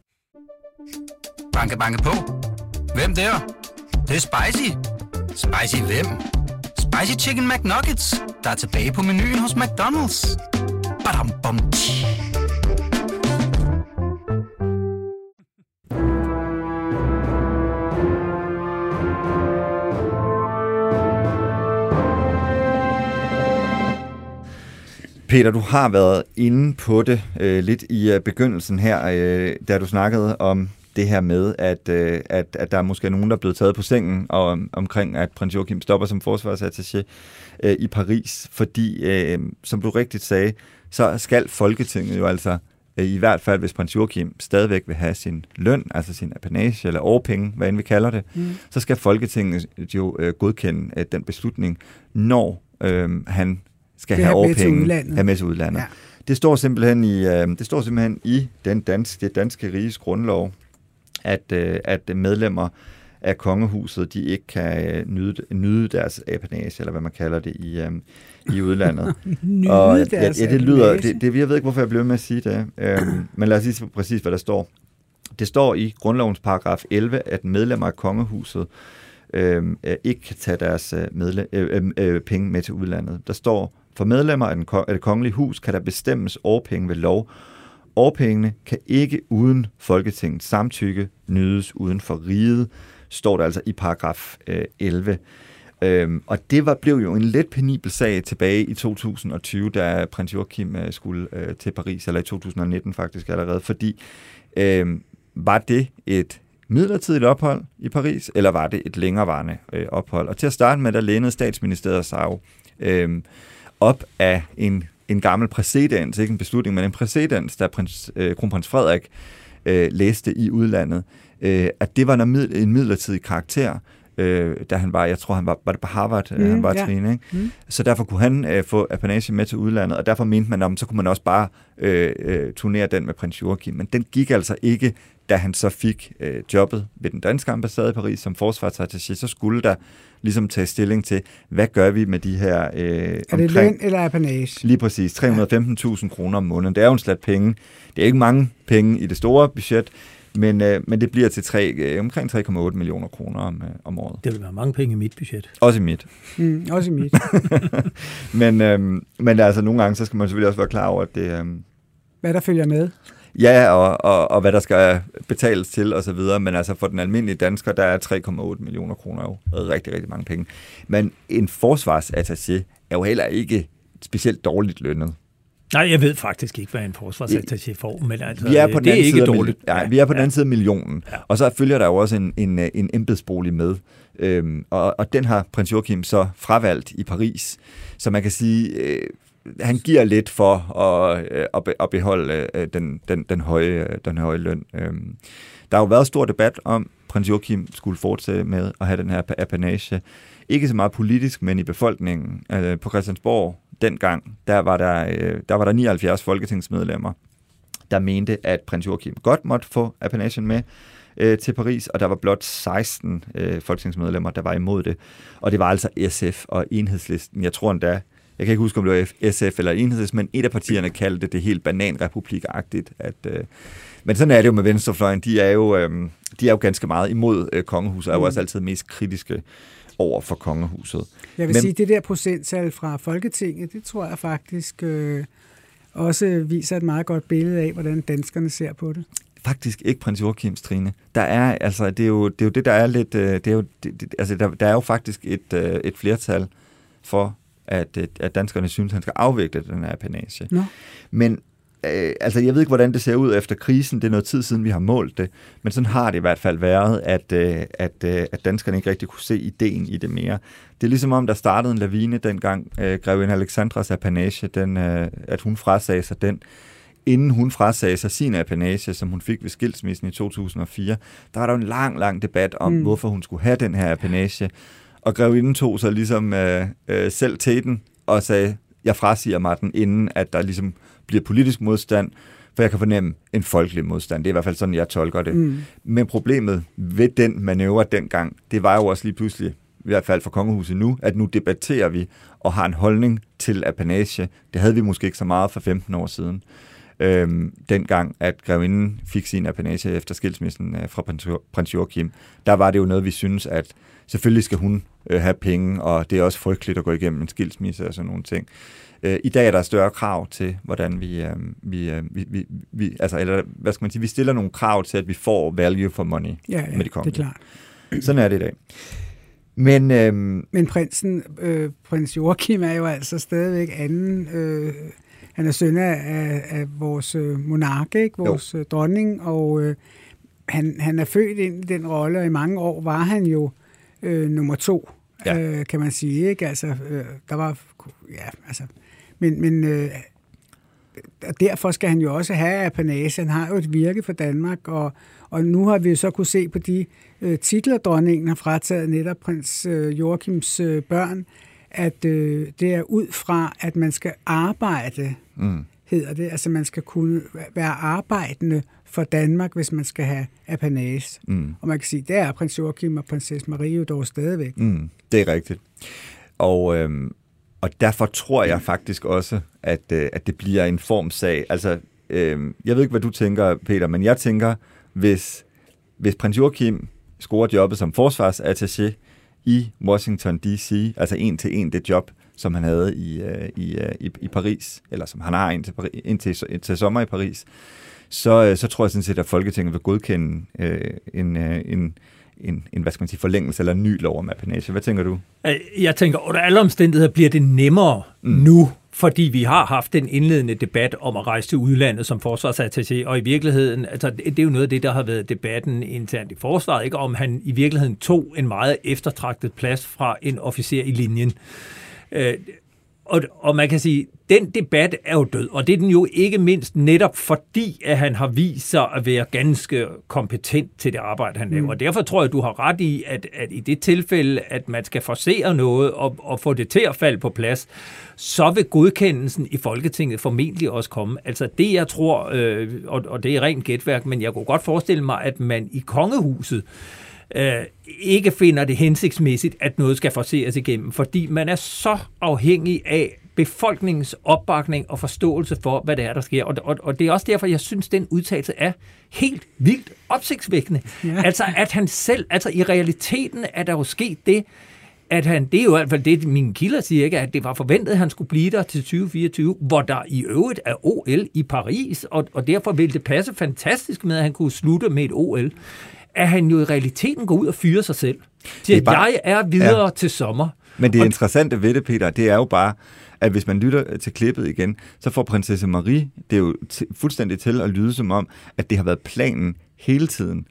Banke, banke på. Hvem der? Det, det er spicy. Spicy hvem? Spicy Chicken McNuggets, der er tilbage på menuen hos McDonald's. Badum, bom, tji. Peter, du har været inde på det øh, lidt i øh, begyndelsen her, øh, da du snakkede om det her med, at, øh, at, at der er måske nogen, der er blevet taget på sengen og, om, omkring, at prins Joachim stopper som forsvarsattaché øh, i Paris, fordi, øh, som du rigtigt sagde, så skal Folketinget jo altså, øh, i hvert fald hvis prins Joachim stadigvæk vil have sin løn, altså sin apanage eller årpenge, hvad end vi kalder det, Mm. så skal Folketinget jo øh, godkende øh, den beslutning, når øh, han skal have have årpenge, have med til udlandet. Ja. Det står simpelthen i øh, det står simpelthen i den danske det danske riges grundlov, at øh, at medlemmer af kongehuset de ikke kan øh, nyde, nyde deres apanage eller hvad man kalder det i øh, i udlandet. Nyde og ja, deres ja, det lyder det, det jeg ved ikke hvorfor jeg blev med at sige det. Øhm, men lad os sige præcis hvad der står. Det står i grundlovens paragraf 11 at medlemmer af kongehuset øh, øh, ikke kan tage deres medle- øh, øh, øh, penge med til udlandet. Der står, for medlemmer af, den, af det kongelige hus kan der bestemmes årpenge ved lov. Årpengene kan ikke uden Folketingets samtykke nydes uden for riget, står der altså i paragraf øh, 11. Øhm, og det var, blev jo en lidt penibel sag tilbage i 2020, da prins Joachim øh, skulle øh, til Paris, eller i 2019 faktisk allerede, fordi øh, var det et midlertidigt ophold i Paris, eller var det et længerevarende øh, ophold? Og til at starte med, der lænede statsministeriet sig jo øh, op af en, en gammel præcedens, ikke en beslutning, men en præcedens, da prins, øh, kronprins Frederik øh, læste i udlandet, øh, at det var en, en midlertidig karakter, øh, da han var, jeg tror han var, var det på Harvard, mm, Mm, han var ja. Ikke? Mm. Så derfor kunne han øh, få apanage med til udlandet, og derfor mente man, om så kunne man også bare øh, øh, turnere den med prins Joachim. Men den gik altså ikke, da han så fik øh, jobbet ved den danske ambassade i Paris som forsvarsattaché, så skulle der ligesom tage stilling til, hvad gør vi med de her øh, Er det løn eller apanage? Lige præcis, 315.000 kroner om måneden. Det er jo en slat penge. Det er ikke mange penge i det store budget, men, øh, men det bliver til tre, øh, omkring 3,8 millioner kroner om, øh, om året. Det vil være mange penge i mit budget. Også i mit. Mm, også i mit. men, øh, men altså, nogle gange, så skal man selvfølgelig også være klar over, at det... Øh, Hvad der følger med. Ja, og, og, og hvad der skal betales til og så videre, men altså for den almindelige dansker, der er 3,8 millioner kroner jo rigtig, rigtig mange penge. Men en forsvarsattaché er jo heller ikke specielt dårligt lønnet. Nej, jeg ved faktisk ikke, hvad en forsvarsattaché får, men altså, vi er på den det er ikke dårligt. ja, vi er på den anden side af millionen. Ja. Og så følger der jo også en, en, en embedsbolig med. Øhm, og, og den har prins Joachim så fravalgt i Paris. Så man kan sige, øh, han giver lidt for at, øh, at beholde øh, den, den, den, høje, den høje løn. Øhm, der har jo været stor debat om, prins Joachim skulle fortsætte med at have den her apanage. Ikke så meget politisk, men i befolkningen. Øh, på Christiansborg dengang, der var der, øh, der var der 79 folketingsmedlemmer, der mente, at prins Joachim godt måtte få apanagen med øh, til Paris, og der var blot 16 øh, folketingsmedlemmer, der var imod det. Og det var altså SF og Enhedslisten. Jeg tror endda, jeg kan ikke huske, om det var SF eller Enhedslisten, men et af partierne kaldte det helt bananrepublikagtigt. At, øh, men sådan er det jo med venstrefløjen. De er jo, øh, de er jo ganske meget imod øh, kongehuset, og er jo mm. også altid mest kritiske over for kongehuset. Jeg vil Men, sige, det der procenttal fra Folketinget, det tror jeg faktisk øh, også viser et meget godt billede af, hvordan danskerne ser på det faktisk ikke prins Joachims Trine. Der er, altså, det er jo det, er jo det der er lidt, øh, det er jo, det, det, altså, der, der er jo faktisk et, øh, et flertal for, at, at danskerne synes, han skal afvikle den her panage. No. Men øh, altså, jeg ved ikke, hvordan det ser ud efter krisen. Det er noget tid siden, vi har målt det. Men sådan har det i hvert fald været, at, øh, at, øh, at danskerne ikke rigtig kunne se ideen i det mere. Det er ligesom om, der startede en lavine dengang, øh, grevinde Alexandras apanage, den, øh, at hun frasagde sig den inden hun frasagde sig sin apanage, som hun fik ved skilsmissen i 2004, der var der en lang, lang debat om, mm. hvorfor hun skulle have den her apanage. Og grevinden tog sig ligesom øh, øh, selv til den og sagde, jeg frasiger mig den, inden at der ligesom bliver politisk modstand, for jeg kan fornemme en folkelig modstand. Det er i hvert fald sådan, jeg tolker det. Mm. Men problemet ved den manøvre dengang, det var jo også lige pludselig, i hvert fald for kongehuset nu, at nu debatterer vi og har en holdning til apanage. Det havde vi måske ikke så meget for 15 år siden øhm, dengang, at grevinden fik sin apanage efter skilsmissen øh, fra prins, prins Joachim, der var det jo noget, vi synes, at selvfølgelig skal hun øh, have penge, og det er også frygteligt at gå igennem en skilsmisse og sådan nogle ting. Øh, I dag er der større krav til, hvordan vi, øh, vi, øh, vi, vi, vi, altså, eller hvad skal man sige, vi stiller nogle krav til, at vi får value for money ja, ja, med de kongelige. det er klart. Sådan er det i dag. Men, øhm, Men prinsen, øh, prins Joachim er jo altså stadigvæk anden øh, han er søn af, af, af vores øh, monark, ikke? vores jo. Øh, dronning, og øh, han, han er født ind i den rolle, og i mange år var han jo øh, nummer to, ja. øh, kan man sige. Ikke? Altså, øh, der var, ja, altså, men, men øh, derfor skal han jo også have apanage. Han har jo et virke for Danmark, og, og nu har vi jo så kunne se på de øh, titler, dronningen har frataget netop prins øh, Joachims øh, børn, at øh, det er ud fra, at man skal arbejde, mm. hedder det. Altså man skal kunne være arbejdende for Danmark, hvis man skal have apanage. Mm. Og man kan sige, det er prins Joachim og prinsesse Marie jo dog stadigvæk. Mm. Det er rigtigt. Og, øhm, og derfor tror jeg faktisk også, at, øh, at det bliver en formsag. Altså, øh, jeg ved ikke, hvad du tænker, Peter, men jeg tænker, hvis, hvis prins Joachim scorer jobbet som forsvarsattaché, i Washington D.C., altså en til en det job, som han havde i, øh, i, øh, i, i Paris, eller som han har indtil, indtil, indtil sommer i Paris, så, øh, så tror jeg sådan set, at Folketinget vil godkende øh, en, øh, en, en, en, hvad skal man sige, forlængelse eller en ny lov om apanage. Hvad tænker du? Jeg tænker, under alle omstændigheder bliver det nemmere mm. nu fordi vi har haft den indledende debat om at rejse til udlandet som forsvarsattaché, og i virkeligheden, altså det er jo noget af det, der har været debatten internt i forsvaret, ikke om han i virkeligheden tog en meget eftertragtet plads fra en officer i linjen. Og, og man kan sige, den debat er jo død, og det er den jo ikke mindst netop fordi, at han har vist sig at være ganske kompetent til det arbejde, han laver. Mm. Og derfor tror jeg, du har ret i, at, at i det tilfælde, at man skal forsere noget og, og få det til at falde på plads, så vil godkendelsen i Folketinget formentlig også komme. Altså det, jeg tror, øh, og, og det er rent gætværk, men jeg kunne godt forestille mig, at man i kongehuset øh, ikke finder det hensigtsmæssigt, at noget skal forseres igennem, fordi man er så afhængig af befolkningens opbakning og forståelse for, hvad det er, der sker. Og, og, og det er også derfor, jeg synes, den udtalelse er helt vildt opsigtsvækkende. Ja. Altså, at han selv, altså i realiteten er der jo sket det, at han, det er jo i hvert fald det, mine kilder siger, ikke, at det var forventet, at han skulle blive der til 2024, hvor der i øvrigt er OL i Paris, og, og derfor ville det passe fantastisk med, at han kunne slutte med et OL at han jo i realiteten går ud og fyrer sig selv. Til at bare, jeg er videre ja. til sommer. Men det interessante ved det, Peter, det er jo bare, at hvis man lytter til klippet igen, så får prinsesse Marie det er jo fuldstændig til at lyde som om, at det har været planen hele tiden.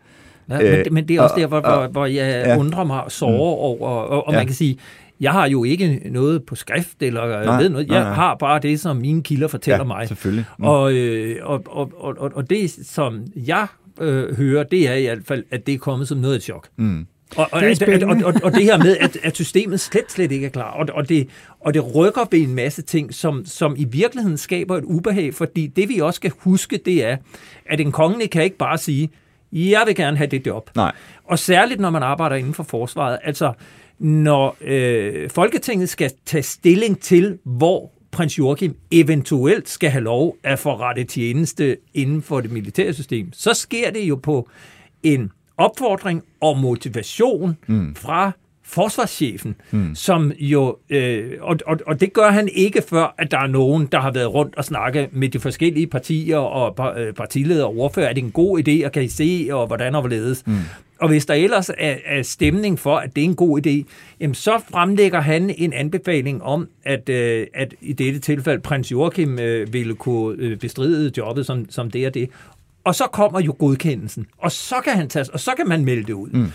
Ja, men, men det er også og, der, hvor, og, hvor jeg ja. undrer mig og sover mm. over, og, og ja. man kan sige, Jeg har jo ikke noget på skrift, eller Nej, ved noget. nej, Jeg nej. har bare det, som mine kilder fortæller Ja, mig. selvfølgelig. Mm. Og, øh, og, og, og, og det, som jeg øh, hører, det er i hvert fald, at det er kommet som noget af et chok. Mm. Og, og, Det er at, og, og, og det her med, at, at systemet slet, slet ikke er klar, og, og, det, og det rykker ved en masse ting, som, som i virkeligheden skaber et ubehag, fordi det vi også skal huske, det er, at en konge kan ikke bare sige, jeg vil gerne have det job. Nej. Og særligt, når man arbejder inden for forsvaret. Altså, når øh, Folketinget skal tage stilling til, hvor prins Joachim eventuelt skal have lov at forrette tjeneste inden for det militære system, så sker det jo på en opfordring og motivation mm. fra forsvarschefen, mm. som jo, øh, og, og, og det gør han ikke før, at der er nogen, der har været rundt og snakke med de forskellige partier og par- øh, partiledere og ordfører, er det en god idé, og kan I se, og hvordan og hvorledes. Mm. Og hvis der ellers er, er stemning for, at det er en god idé, jamen så fremlægger han en anbefaling om, at, øh, at i dette tilfælde prins Joachim øh, ville kunne øh, bestride jobbet som, som det og det. Og så kommer jo godkendelsen, og så kan han tage, og så kan man melde det ud. Mm.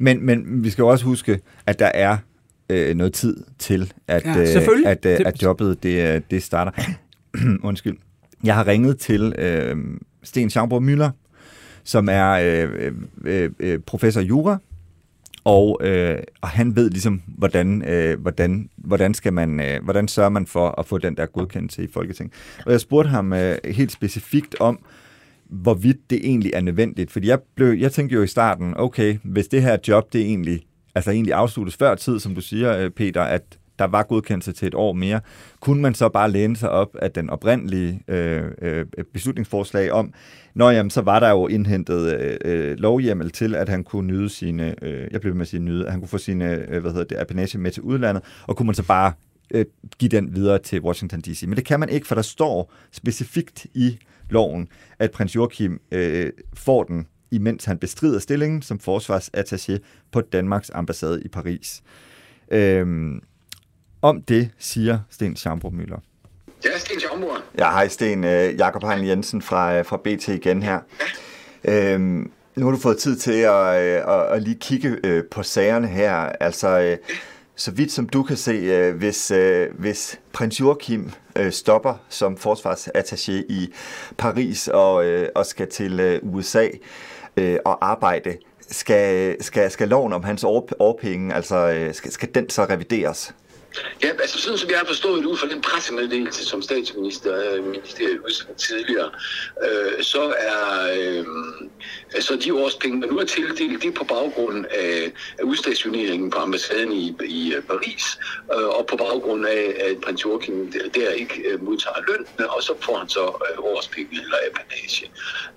Men, men vi skal jo også huske, at der er øh, noget tid til, at, Ja, øh, at, øh, at jobbet det, øh, det starter. Undskyld. Jeg har ringet til øh, Sten Schaumburg Müller, som er øh, øh, øh, øh, professor jura, og, øh, og han ved ligesom, hvordan, øh, hvordan, hvordan, skal man, øh, hvordan sørger man for at få den der godkendelse i Folketinget. Og jeg spurgte ham øh, helt specifikt om, hvorvidt det egentlig er nødvendigt. Fordi jeg, blev, jeg tænkte jo i starten, okay, hvis det her job, det egentlig, altså egentlig afsluttes før tid, som du siger, øh, Peter, at der var godkendelse til et år mere, kunne man så bare læne sig op af den oprindelige øh, øh, beslutningsforslag om, når jamen, så var der jo indhentet øh, øh, lovhjemmel til, at han kunne nyde sine, øh, jeg blev med at sige nyde, at han kunne få sine, øh, hvad hedder det, apanage med til udlandet, og kunne man så bare øh, give den videre til Washington D.C. Men det kan man ikke, for der står specifikt i loven, at prins Joachim øh, får den, imens han bestrider stillingen som forsvarsattaché på Danmarks ambassade i Paris. Øhm, om det siger Sten Schaumburg Møller. Ja, Sten Schaumburg. Ja, hej Sten. Øh, Jakob Hein Jensen fra, øh, fra BT igen her. Øhm, nu har du fået tid til at, øh, at, at lige kigge på sagerne her. Altså, så vidt som du kan se, hvis, hvis prins Joachim stopper som forsvarsattaché i Paris og, og skal til USA og arbejde, skal, skal, skal loven om hans år, årpenge, altså skal, skal den så revideres? Ja, altså sådan som jeg har forstået det ud fra den pressemeddelelse, som statsministeriet udsendte tidligere, øh, så er øh, så de årspenge, man nu er tildelt, det er på baggrund af, af udstationeringen på ambassaden i, i øh, Paris, øh, og på baggrund af, at prins Joachim der, der ikke øh, modtager løn, og så får han så øh, årspenge eller apanage.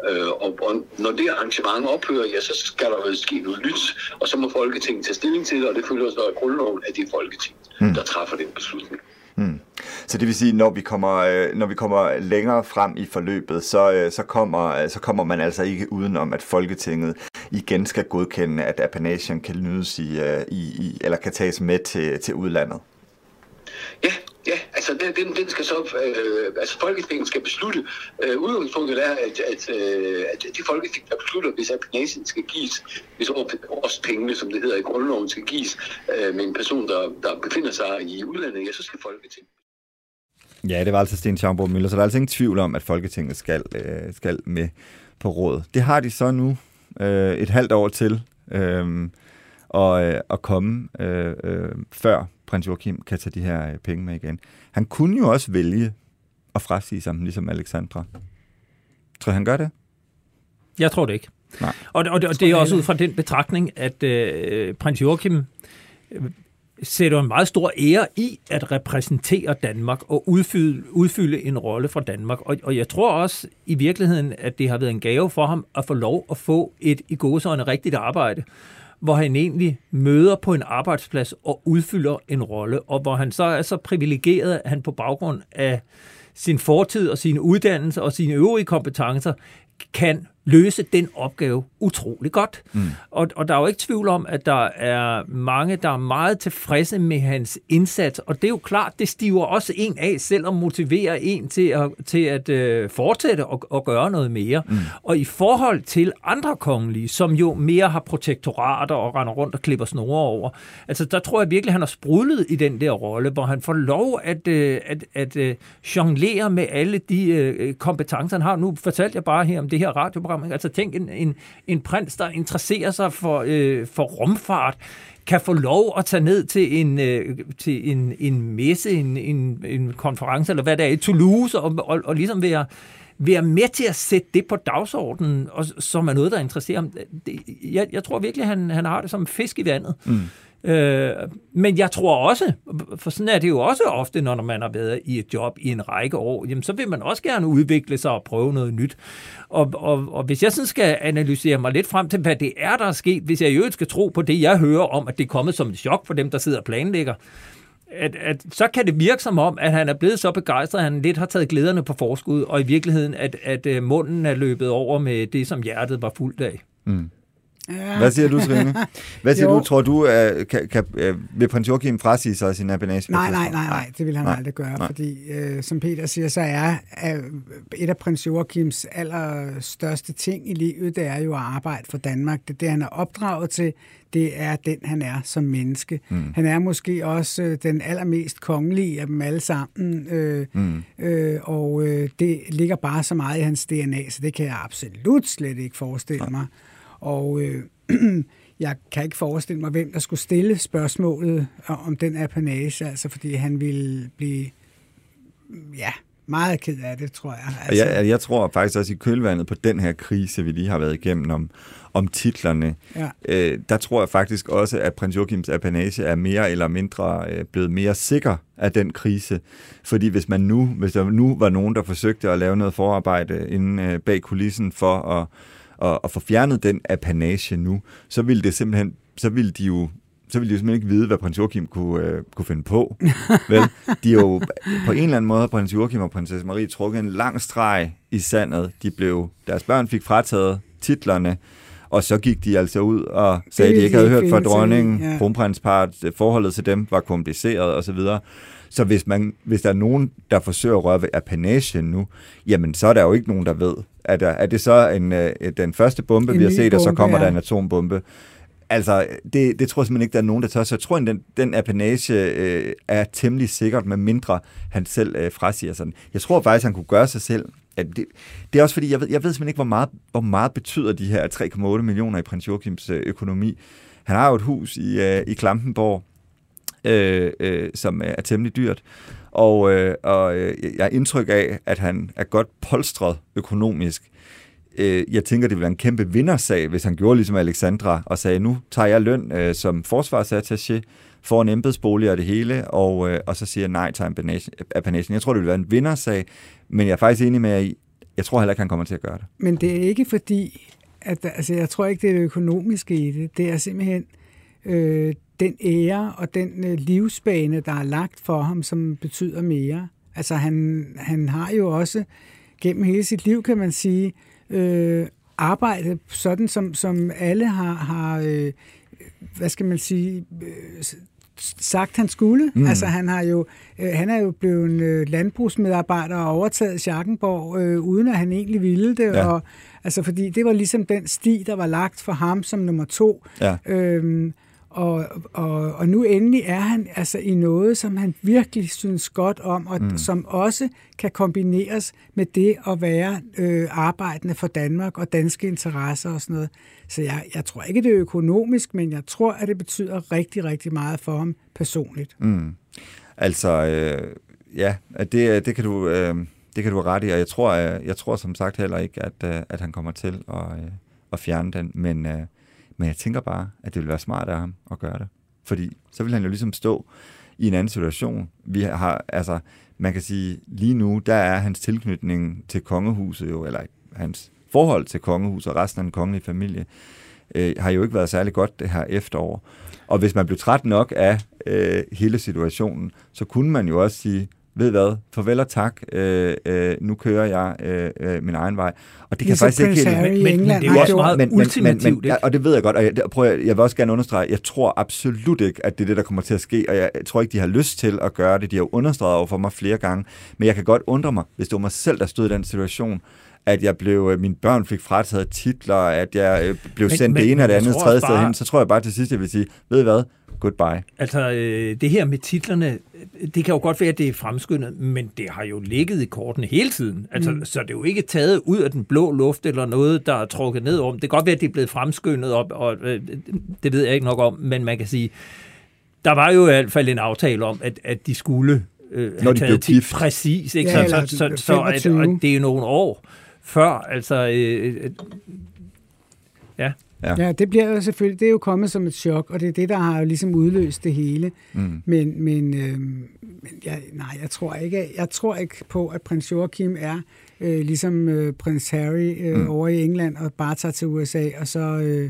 Øh, og, og når det arrangement ophører, ja, så skal der jo ske noget nyt, og så må Folketinget tage stilling til det, og det følger så af grundloven, at det er Folketinget, mm. der træffer den beslutning. Hmm. Så det vil sige, når vi kommer, øh, når vi kommer længere frem i forløbet, så, øh, så, kommer, øh, så kommer man altså ikke udenom, at Folketinget igen skal godkende, at apanagen kan nydes i, i, i eller kan tages med til, til udlandet. Ja, ja, altså den, den, den skal så, øh, altså Folketinget skal beslutte. Øh, udgangspunktet er, at, at, øh, at de Folketing, der beslutter, hvis apanagen skal gives, hvis årspengene, som det hedder i grundloven, skal gives øh, med en person, der, der befinder sig i udlandet, ja, så skal Folketinget. Ja, det var altså Sten Schaumburg Møller, så der er altså ingen tvivl om, at Folketinget skal, øh, skal med på råd. Det har de så nu øh, et halvt år til øh, og, øh, at komme, øh, øh, før prins Joachim kan tage de her øh, penge med igen. Han kunne jo også vælge at frasige sig, ligesom Alexandra. Tror han gør det? Jeg tror det ikke. Nej. Og, og, og det er også ud fra den betragtning, at øh, prins Joachim øh, sætter en meget stor ære i at repræsentere Danmark og udfylde, udfylde en rolle for Danmark. Og, og jeg tror også i virkeligheden, at det har været en gave for ham at få lov at få et i gåsøjne rigtigt arbejde, hvor han egentlig møder på en arbejdsplads og udfylder en rolle, og hvor han så er så privilegeret, at han på baggrund af sin fortid og sine uddannelser og sine øvrige kompetencer kan løse den opgave utrolig godt. Mm. Og, og der er jo ikke tvivl om, at der er mange, der er meget tilfredse med hans indsats, og det er jo klart, det stiver også en af, selvom motiverer en til at, til at øh, fortsætte og, og gøre noget mere. Mm. Og i forhold til andre kongelige, som jo mere har protektorater og render rundt og klipper snore over, altså der tror jeg virkelig, han har sprudlet i den der rolle, hvor han får lov at, øh, at, at øh, jonglere med alle de øh, kompetencer, han har. Nu fortalte jeg bare her om det her radioprogram. Altså tænk en, en, en prins, der interesserer sig for, øh, for rumfart, kan få lov at tage ned til en, øh, til en, en messe, en, en, en konference, eller hvad det er, i Toulouse, og, og, og ligesom være, være med til at sætte det på dagsordenen, og, som er noget, der interesserer ham. Det, jeg, jeg tror virkelig, han, han har det som fisk i vandet. Mm. Øh, men jeg tror også, for sådan er det jo også ofte, når man har været i et job i en række år, jamen så vil man også gerne udvikle sig og prøve noget nyt. Og, og, og hvis jeg sådan skal analysere mig lidt frem til, hvad det er, der er sket, hvis jeg jo skal tro på det, jeg hører om, at det er kommet som et chok for dem, der sidder og planlægger, at, at så kan det virke som om, at han er blevet så begejstret, at han lidt har taget glæderne på forskud, og i virkeligheden, at, at øh, munden er løbet over med det, som hjertet var fuldt af. Mm. Ja. Hvad siger du, Trine? Hvad siger du? Tror du, at kan, kan, vil prins Joachim frasige sig sin apanage? Nej, nej, nej, nej, det vil han nej. aldrig gøre, nej. fordi øh, som Peter siger, så er øh, et af prins Joachims allerstørste ting i livet, det er jo at arbejde for Danmark. Det er det, han er opdraget til. Det er den, han er som menneske. Mm. Han er måske også øh, den allermest kongelige af dem alle sammen, øh, mm. øh, og øh, det ligger bare så meget i hans DNA, så det kan jeg absolut slet ikke forestille mig. Og øh, jeg kan ikke forestille mig, hvem der skulle stille spørgsmålet om den apanage, altså fordi han ville blive ja, meget ked af det, tror jeg. Altså. Jeg, jeg tror faktisk også i kølvandet på den her krise, vi lige har været igennem om, om titlerne, ja. øh, der tror jeg faktisk også, at prins Joachims apanage er mere eller mindre øh, blevet mere sikker af den krise. Fordi hvis man nu, hvis der nu var nogen, der forsøgte at lave noget forarbejde inden øh, bag kulissen for at og, og få fjernet den apanage nu, så ville det simpelthen, så ville de jo så ville de jo simpelthen ikke vide, hvad prins Joachim kunne, øh, kunne finde på. Vel? De jo på en eller anden måde, prins Joachim og prinsesse Marie trukket en lang streg i sandet. De blev, deres børn fik frataget titlerne, og så gik de altså ud og sagde, at de ikke havde hørt fra dronningen, ja. kronprinsparet, forholdet til dem var kompliceret osv. Så, hvis, man, hvis der er nogen, der forsøger at røre ved apanagen nu, jamen så er der jo ikke nogen, der ved, er, der, er det så en, øh, den første bombe, en vi har set, bombe, og så kommer ja. der en atombombe? Altså, det, det tror jeg simpelthen ikke, der er nogen, der tør. Så jeg tror, at den, den apanage øh, er temmelig sikkert, med mindre han selv øh, frasiger sådan. Jeg tror faktisk, han kunne gøre sig selv. At det, det er også fordi, jeg ved, jeg ved simpelthen ikke, hvor meget, hvor meget betyder de her 3,8 millioner i prins Joachims øh, økonomi. Han har jo et hus i, øh, i Klampenborg, øh, øh, som er temmelig dyrt. Og, øh, og øh, jeg har indtryk af, at han er godt polstret økonomisk. Øh, jeg tænker, det ville være en kæmpe vindersag, hvis han gjorde ligesom Alexandra og sagde, nu tager jeg løn øh, som forsvarsattaché, får en embedsbolig og det hele, og, øh, og så siger jeg nej til apanagen. Jeg tror, det ville være en vindersag, men jeg er faktisk enig med jer i, jeg tror heller ikke, han kommer til at gøre det. Men det er ikke fordi, at altså, jeg tror ikke, det er det økonomiske i det. Det er simpelthen øh, den ære og den øh, livsbane, der er lagt for ham, som betyder mere. Altså han, han har jo også gennem hele sit liv, kan man sige, øh, arbejdet sådan, som, som alle har, har øh, hvad skal man sige, øh, sagt, han skulle. Mm. Altså, han, har jo, øh, han er jo blevet en øh, landbrugsmedarbejder og overtaget Schackenborg, øh, uden at han egentlig ville det. Ja. Og, altså, fordi det var ligesom den sti, der var lagt for ham som nummer to. Ja. Øhm, og, og, og nu endelig er han altså i noget, som han virkelig synes godt om, og mm. som også kan kombineres med det at være øh, arbejdende for Danmark og danske interesser og sådan noget. Så jeg, jeg tror ikke, det er økonomisk, men jeg tror, at det betyder rigtig, rigtig meget for ham personligt. Mm. Altså, øh, ja, det, det kan du... Øh det kan du have ret i, og jeg tror, jeg, jeg tror som sagt heller ikke, at, øh, at han kommer til at, øh, at fjerne den, men, øh, men jeg tænker bare, at det vil være smart af ham at gøre det. Fordi så vil han jo ligesom stå i en anden situation. Vi har, altså, man kan sige, lige nu, der er hans tilknytning til kongehuset jo, eller hans forhold til kongehuset og resten af den kongelige familie, øh, har jo ikke været særlig godt det her efterår. Og hvis man blev træt nok af øh, hele situationen, så kunne man jo også sige, ved hvad, farvel og tak, øh, øh, nu kører jeg øh, øh, min egen vej. Og det kan Ligesom faktisk ikke helt... Men- men England det er jo også meget men, men, men, ultimativt, men, ikke? og det ved jeg godt, og jeg, der- prøv, at- jeg vil også gerne understrege, jeg tror absolut ikke, at det er det, der kommer til at ske, og jeg tror ikke, de har lyst til at gøre det. De har jo understreget over for mig flere gange, men jeg kan godt undre mig, hvis det var mig selv, der stod i den situation, at jeg blev, øh, mine børn fik frataget titler, at jeg øh, blev Men- sendt men- det ene og det men andet tredje sted hen, så tror jeg bare til sidst, jeg vil sige, ved I hvad, goodbye. Altså, øh, det her med titlerne, det kan jo godt være, at det er fremskyndet, men det har jo ligget i kortene hele tiden. Altså, mm. Så det er jo ikke taget ud af den blå luft eller noget, der er trukket ned om. Det kan godt være, at det er blevet fremskyndet op, og øh, det ved jeg ikke nok om, men man kan sige, der var jo i hvert fald en aftale om, at, at de skulle øh, have Når de taget blev til præcis. Ikke? Ja, så, eller så, så, så at, 25. og det er nogle år før, altså... Øh, øh, ja. Ja, det bliver jo selvfølgelig, det er jo kommet som et chok, og det er det, der har jo ligesom udløst det hele. Mm. Men, men, øh, men jeg, nej, jeg tror ikke, jeg tror ikke på, at prins Joachim er øh, ligesom øh, prins Harry øh, Mm. over i England og bare tager til USA, og så øh,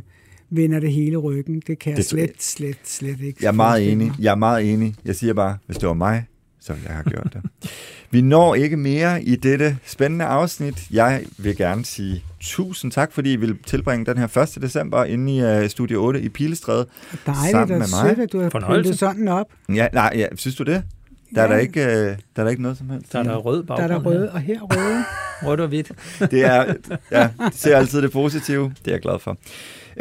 vender det hele ryggen. Det kan jeg Det- slet, slet, slet ikke Jeg er meget enig. Jeg er meget enig. Jeg siger bare, hvis det var mig, så ville jeg have gjort det. Vi når ikke mere i dette spændende afsnit. Jeg vil gerne sige tusind tak, fordi I vil tilbringe den her 1. december inde i uh, Studio 8 i Pilestræde. Dejligt sammen og med mig. sødt, at du har pyntet sådan op. Ja, nej, ja, synes du det? Der er, Ja. der, ikke, uh, der er der ikke noget som helst. Der er der rød Der er baggrund. der røde, og her røde. Rødt og hvidt. Det er, ja, det ser altid det positive. Det er jeg glad for.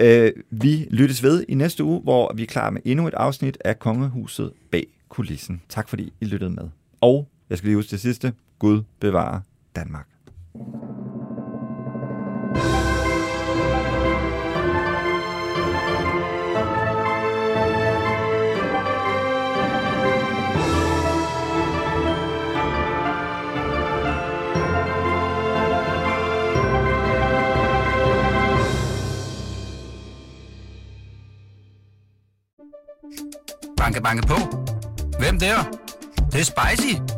Uh, vi lyttes ved i næste uge, hvor vi er klar med endnu et afsnit af Kongehuset bag kulissen. Tak fordi I lyttede med. Og jeg skal lige huske det sidste. Gud bevare Danmark. Banke, banke på. Hvem der? Det, det er spicy.